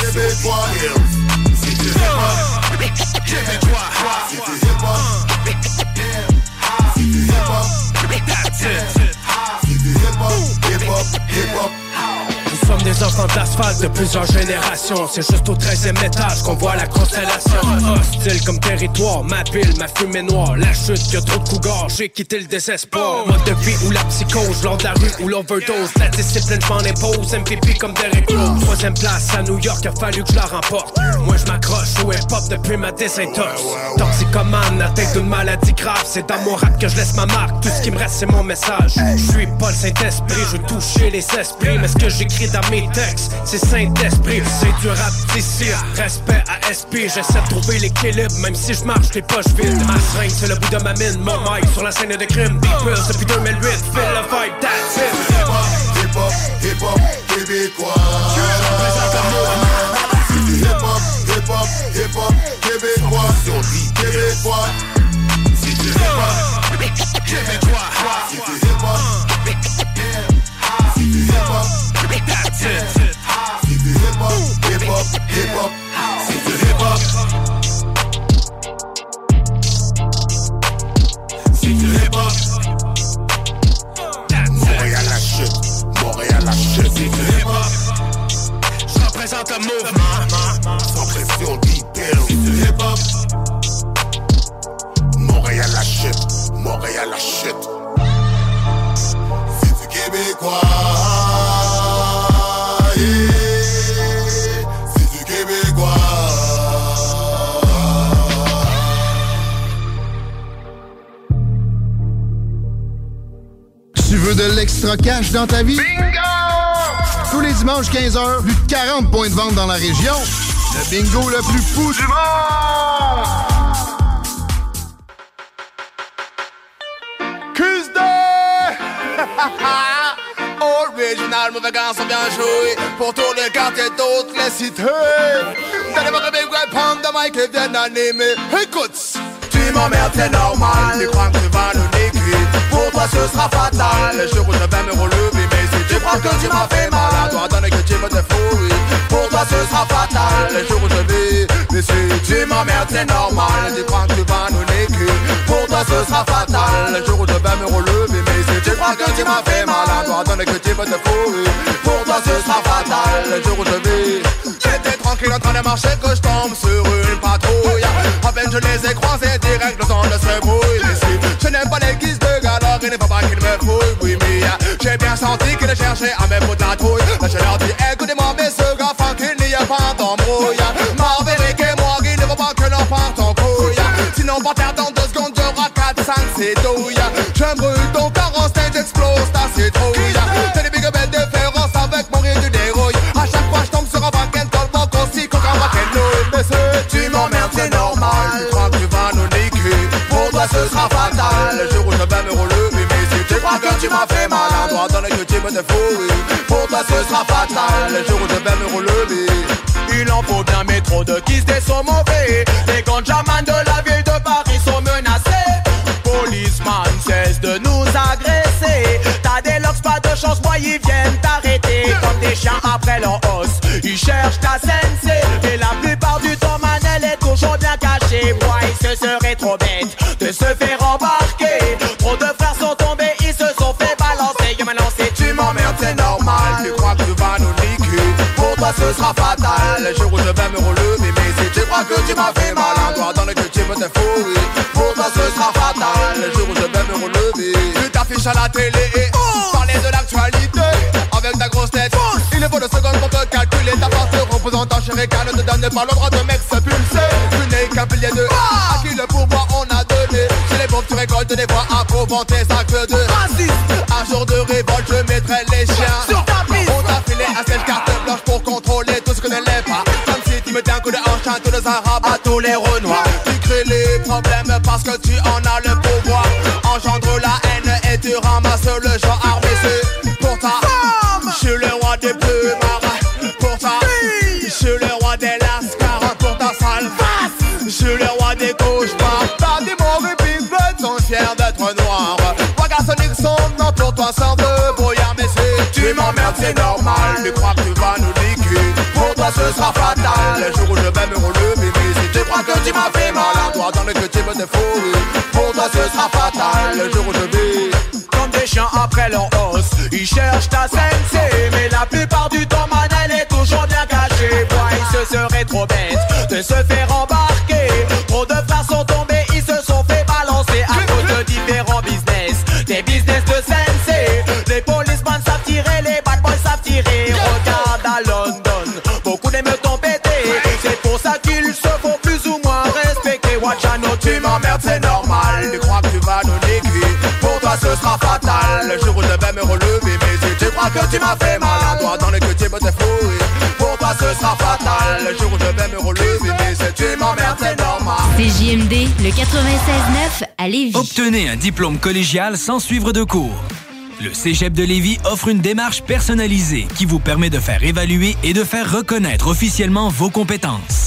Speaker 57: Québécois Si tu hip hop, québécois tu hip hop, tu hip hop, tu hip hop, hip hop, hip hop
Speaker 1: sommes des enfants d'asphalte de plusieurs générations. C'est juste au 13e étage qu'on voit la constellation. Hostile comme territoire, ma ville, ma fumée noire. La chute, y a trop de cougars, j'ai quitté le désespoir. Mode de vie ou la psychose, lors de la rue ou l'overdose. La discipline, je m'en impose, MVP comme Derrick Rose. Troisième place à New York, a fallu que je la remporte. Moi, je m'accroche au hip-hop depuis ma désintox. Toxicomane, atteint d'une maladie grave. C'est dans mon rap que je laisse ma marque. Tout ce qui me reste, c'est mon message. Je suis pas le Saint-Esprit, je veux toucher les esprits. Mais ce que j'écris dans mes textes, c'est Saint-Esprit. C'est du rap d'ici, respect à SP. J'essaie de trouver l'équilibre, même si je marche les poches vides. Ma seringue, c'est le bout de ma mine. Mon mic sur la scène de crime. Wills depuis 2008. Feel the vibe, that's it.
Speaker 57: Hip hop, hip hop, hip hop, québécois Si tu hip hop, hip hop, hip hop, québécois Québécois Si tu hip hop, québécois
Speaker 16: dans ta vie? Bingo! Tous les dimanches 15h, plus de 40 points de vente dans la région. Le bingo le plus fou du monde! [LAUGHS]
Speaker 57: Original, mauvais garçon bien joué Pour tout le quartier d'autres les cités T'as des big red pound de mic qui viennent animer Écoute, tu m'emmerdes c'est normal Tu crois que tu vas nous Pour toi ce sera fatal. Le jour où je vais me relever Mais si tu crois que tu m'as fait mal toi donner que tu me défouilles Pour toi ce sera fatal. Le jour où je vais Mais si tu m'emmerdes c'est normal. Tu crois que tu vas nous niquer. Pour toi ce sera fatal. Le jour où je vais me relever Mais si tu crois que tu m'as fait mal toi donner que tu me défouilles Pour toi ce sera fatal. Le jour où je vais J'étais tranquille en train de marcher Que je tombe sur une patrouille. À peine je les ai croisés direct le sang de brouille galère Il ne faut pas qu'ils me fouillent Oui mais euh, j'ai bien senti qu'ils cherchaient à me foutre la trouille. Je leur dis écoutez-moi mais ce gars qu'il n'y a pas d'embrouille. Marverick et moi il ne faut pas que l'on parte en couille Sinon par terre dans deux secondes j'aurai 4, 5 c'est douille Je brûle ton carrosse et j'explose ta citrouille C'est des big belles différences avec mon riz du dérouille À chaque fois je tombe sur un paquet tellement concis qu'on va nouille Mais c'est tu m'emmerdes c'est normal. Tu crois que tu vas nous niquer. Pour toi ce sera fatal. Le jour où je vais me relever tu crois que tu m'as fait mal toi donner que tu me défouilles Pour toi ce sera fatal Le jour où je vais me relever il en faut bien, mais trop de kiss des sont mauvais. Les ganjamans de la ville de Paris sont menacés. Policeman cesse de nous agresser. T'as des locks, pas de chance, moi ils viennent t'arrêter. Comme des chiens après leur os, ils cherchent ta sensei. Et la plupart du temps, Manel est toujours bien caché. Moi, ce serait trop bête de se faire ce sera fatal. Le jour où je vais me relever. Mais si tu crois que tu m'as fait mal, à toi dans le que tu me défouilles. Pour toi, ce sera fatal. Le jour où je vais me relever. Tu t'affiches à la télé et parler de l'actualité avec ta grosse tête. Il est faut de secondes pour te calculer ta force de représentant chérical ne te donne pas le droit de mec se pulser. Tu n'es qu'un pilier de à qui le pouvoir on a donné. Chez les pauvres tu récoltes des voix approuvant tes actes de Un jour de révolte je mettrai les chiens tous les arabes, à tous les renois. Tu crées les problèmes parce que tu en as le pouvoir. Engendre la haine et tu ramasses le genre armé. C'est pour ta femme. Je suis le roi des plumards. Pour ta Je suis le roi des lascars. Pour ta sale face. Je suis le roi des cauchemars. T'as des mauvais pigments sont fiers d'être noirs. Regarde son nom pour toi sort de brouillard. Mais tu m'emmerdes, c'est normal. Mais crois que toi, ce sera fatal. Le jour où je vais me relever. Mais si tu crois que tu m'as fait mal à toi, dans le que tu te fourrer. Pour toi, ce sera fatal. Le jour où je vais.
Speaker 29: Comme des chiens après leur os Ils cherchent ta sensei Mais la plupart du temps man elle est toujours bien cachée Boy ce serait trop bête De se faire
Speaker 57: m'emmerdes, c'est normal. Tu crois que tu vas nous niquer. Pour toi, ce sera fatal. Le jour où je vais me relever. Mais si tu crois que tu m'as fait mal à toi, dans le que tu veux te fourrer. Pour toi, ce sera fatal. Le jour où je vais me relever. Mais si tu m'emmerdes, c'est normal.
Speaker 47: CJMD, le 96.9 à Lévis.
Speaker 11: Obtenez un diplôme collégial sans suivre de cours. Le Cégep de Lévis offre une démarche personnalisée qui vous permet de faire évaluer et de faire reconnaître officiellement vos compétences.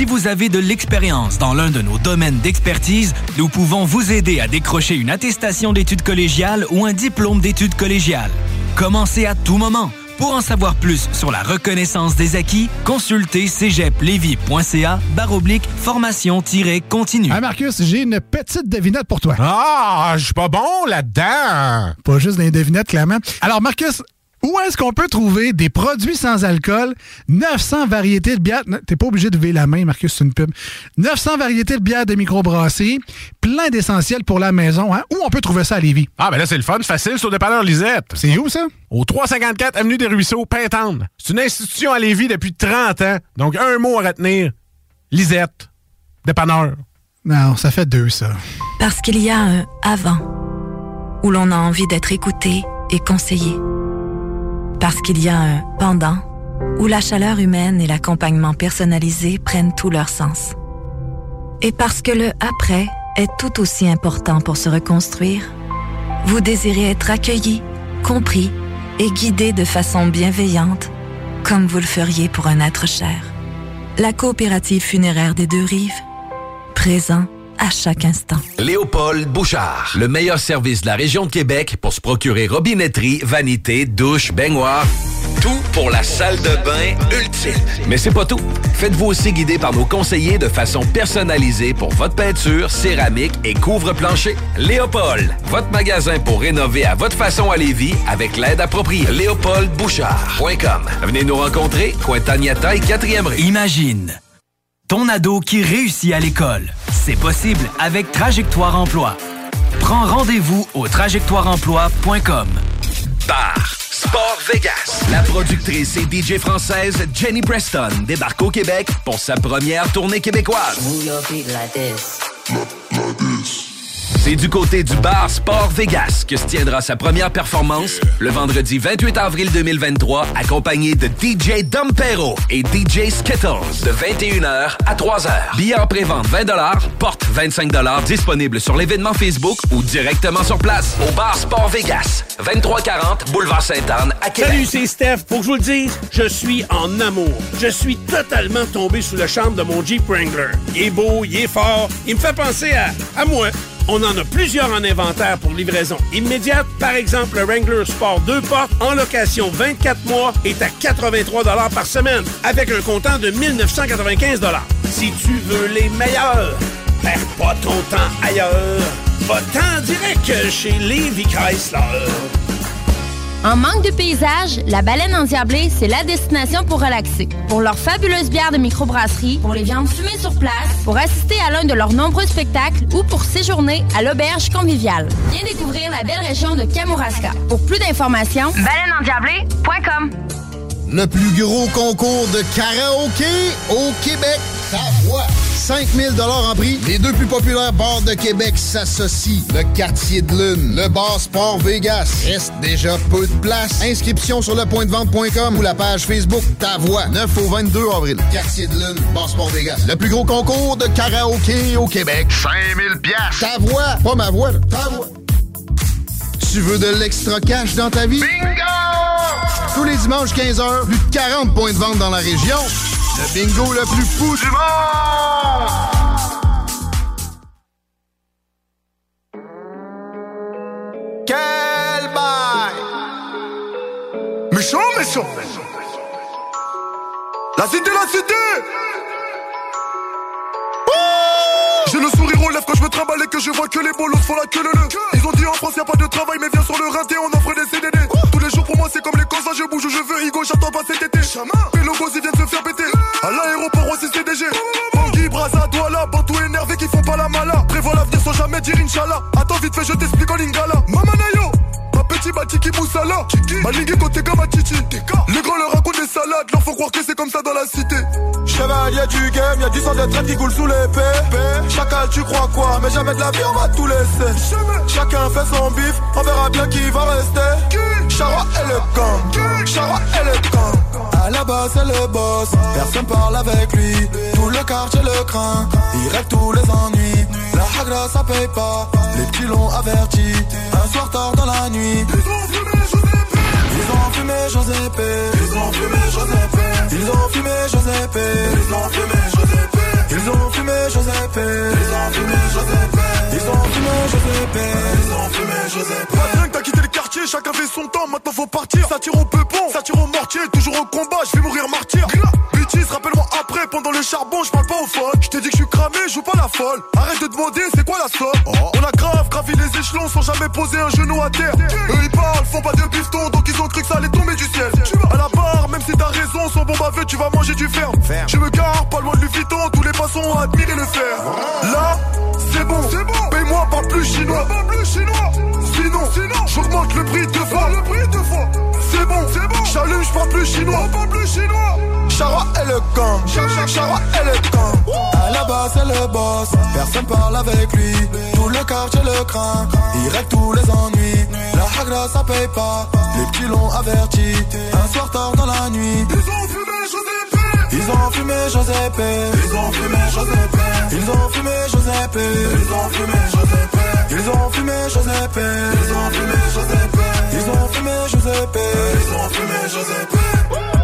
Speaker 11: Si vous avez de l'expérience dans l'un de nos domaines d'expertise, nous pouvons vous aider à décrocher une attestation d'études collégiales ou un diplôme d'études collégiales. Commencez à tout moment. Pour en savoir plus sur la reconnaissance des acquis, consultez cégeplevy.ca baroblique formation-continue.
Speaker 58: Hey Marcus, j'ai une petite devinette pour toi.
Speaker 46: Ah, je suis pas bon là-dedans.
Speaker 58: Pas juste des devinettes, clairement. Alors, Marcus, où est-ce qu'on peut trouver des produits sans alcool, 900 variétés de bières, t'es pas obligé de lever la main, Marcus, c'est une pub, 900 variétés de bières de microbrasserie, plein d'essentiels pour la maison, hein? Où on peut trouver ça à Lévis?
Speaker 46: Ah, ben là, c'est le fun, facile, sur le dépanneur Lisette.
Speaker 58: C'est où, ça?
Speaker 46: Au 354 Avenue des Ruisseaux, Pintante. C'est une institution à Lévis depuis 30 ans. Donc, un mot à retenir. Lisette. Dépanneur.
Speaker 58: Non, ça fait deux, ça.
Speaker 59: Parce qu'il y a un avant, où l'on a envie d'être écouté et conseillé. Parce qu'il y a un pendant, où la chaleur humaine et l'accompagnement personnalisé prennent tout leur sens. Et parce que le après est tout aussi important pour se reconstruire, vous désirez être accueilli, compris et guidé de façon bienveillante, comme vous le feriez pour un être cher. La coopérative funéraire des deux rives, présent à chaque instant.
Speaker 15: Léopold Bouchard, le meilleur service de la région de Québec pour se procurer robinetterie, vanité, douche, baignoire. Tout pour la salle de bain ultime. Mais c'est pas tout. Faites-vous aussi guider par nos conseillers de façon personnalisée pour votre peinture, céramique et couvre-plancher. Léopold, votre magasin pour rénover à votre façon à Lévis avec l'aide appropriée. LéopoldBouchard.com. Venez nous rencontrer, Cointagnata et 4e rue.
Speaker 11: Imagine ton ado qui réussit à l'école. C'est possible avec Trajectoire Emploi. Prends rendez-vous au trajectoireemploi.com.
Speaker 15: Bar Sport Vegas. La productrice et DJ française Jenny Preston débarque au Québec pour sa première tournée québécoise. C'est du côté du bar Sport Vegas que se tiendra sa première performance le vendredi 28 avril 2023, accompagné de DJ Dompero et DJ Skittles de 21h à 3h. Billets en pré-vente 20 porte 25 disponible sur l'événement Facebook ou directement sur place au bar Sport Vegas, 2340 Boulevard Sainte-Anne à Québec.
Speaker 60: Salut, c'est Steph. Pour que je vous le dise, je suis en amour. Je suis totalement tombé sous le charme de mon Jeep Wrangler. Il est beau, il est fort, il me fait penser à moi. On en a plusieurs en inventaire pour livraison immédiate. Par exemple, le Wrangler Sport 2 portes en location 24 mois est à 83 par semaine avec un comptant de 1995 Si tu veux les meilleurs, perds pas ton temps ailleurs. Va-t'en direct chez Levi Chrysler.
Speaker 40: En manque de paysage, la baleine endiablée, c'est la destination pour relaxer. Pour leurs fabuleuses bières de microbrasserie, pour les viandes fumées sur place, pour assister à l'un de leurs nombreux spectacles ou pour séjourner à l'auberge conviviale. Viens découvrir la belle région de Kamouraska. Pour plus d'informations, baleineendiablée.com.
Speaker 16: Le plus gros concours de karaoké au Québec. Ta voix. 5000 en prix. Les deux plus populaires bars de Québec s'associent. Le quartier de lune, le bar Sport Vegas. Reste déjà peu de place. Inscription sur lepointdevente.com ou la page Facebook Ta Voix. 9 au 22 avril. Quartier de lune, bar Sport Vegas. Le plus gros concours de karaoké au Québec. 5000 pièces. Ta voix, pas ma voix, là. ta voix. Tu veux de l'extra cash dans ta vie? Bingo! Tous les dimanches 15h, plus de 40 points de vente dans la région. Le bingo le plus fou du monde!
Speaker 61: Quel bail Méchant, méchant La cité, la cité le quand je me trimballe et que je vois que les bolos font la queue le Ils ont dit en France y a pas de travail mais viens sur le rinté on offre des CDD Tous les jours pour moi c'est comme les cons je bouge où je veux Higo j'attends pas cet été. Les logos ils viennent se faire péter. À l'aéroport aussi CDG Bangui, Braza, Douala, Bantou énervé qui font pas la mala. Prévois l'avenir sans jamais dire Inch'Allah. Attends vite fait je t'explique en lingala Mama Ma petit Matiki Moussala Malingé côté comme Chichi Les grands leur racontent des salades Leur faut croire que c'est comme ça dans la cité
Speaker 62: Chevalier du game, y'a du sang de traite qui coule sous l'épée. Chacal, tu crois quoi? Mais jamais de la vie, on va tout laisser. Chacun fait son bif, on verra bien qui va rester. Chara est le camp, Chara est le camp. À la base, c'est le boss, personne parle avec lui. Tout le quartier le craint, il rêve tous les ennuis. La hagra, ça paye pas, les petits l'ont averti. Un soir tard dans la nuit. Ils ont fumé Giuseppe Ils ont fumé Giuseppe Ils ont fumé Giuseppe Ils ont fumé Giuseppe Ils ont fumé Giuseppe Ils ont fumé Giuseppe Ils ont fumé Giuseppe Ils ont fumé Giuseppe
Speaker 61: Pas dingue, t'as quitté le quartier, chacun fait son temps, maintenant faut partir. Ça tire au peupon, ça tire au mortier, toujours au combat, je vais mourir martyr. Bêtise, rappelle-moi après, pendant le charbon, je parle pas au phone. Je t'ai dit que je suis cramé, je joue pas la folle. Arrête de demander, c'est quoi la somme? On a grave gravi les échelons sans jamais poser un genou à terre. Eux ils parlent, font pas de bifton, donc ils ont cru que ça allait tomber du ciel. À la barre, même si t'as raison, son bon baveux, tu vas manger du ferme. Je me gare, pas loin de Vuitton, tous les ont admiré le fer. Là, c'est bon, c'est bon. Paye-moi, parle plus chinois. Parle plus chinois. Sinon, sinon, j'augmente le prix deux fois. Le prix deux fois. C'est bon, c'est bon. J'allume, je plus chinois. parle plus chinois.
Speaker 62: Chara est le camp, Chara est le camp. À la base c'est le boss, personne parle avec lui. Tout le quartier le craint, il règle tous les ennuis. La hagra ça paye pas, les petits l'ont averti. Un soir tard dans la nuit.
Speaker 61: Ils ont fumé Giuseppe.
Speaker 62: Ils ont fumé Giuseppe.
Speaker 61: Ils ont fumé Giuseppe.
Speaker 62: Ils ont fumé Giuseppe.
Speaker 61: Ils ont fumé Giuseppe.
Speaker 62: Ils ont fumé Giuseppe.
Speaker 61: Ils ont fumé Giuseppe.
Speaker 62: Ils ont fumé Giuseppe.
Speaker 61: Ils ont fumé Giuseppe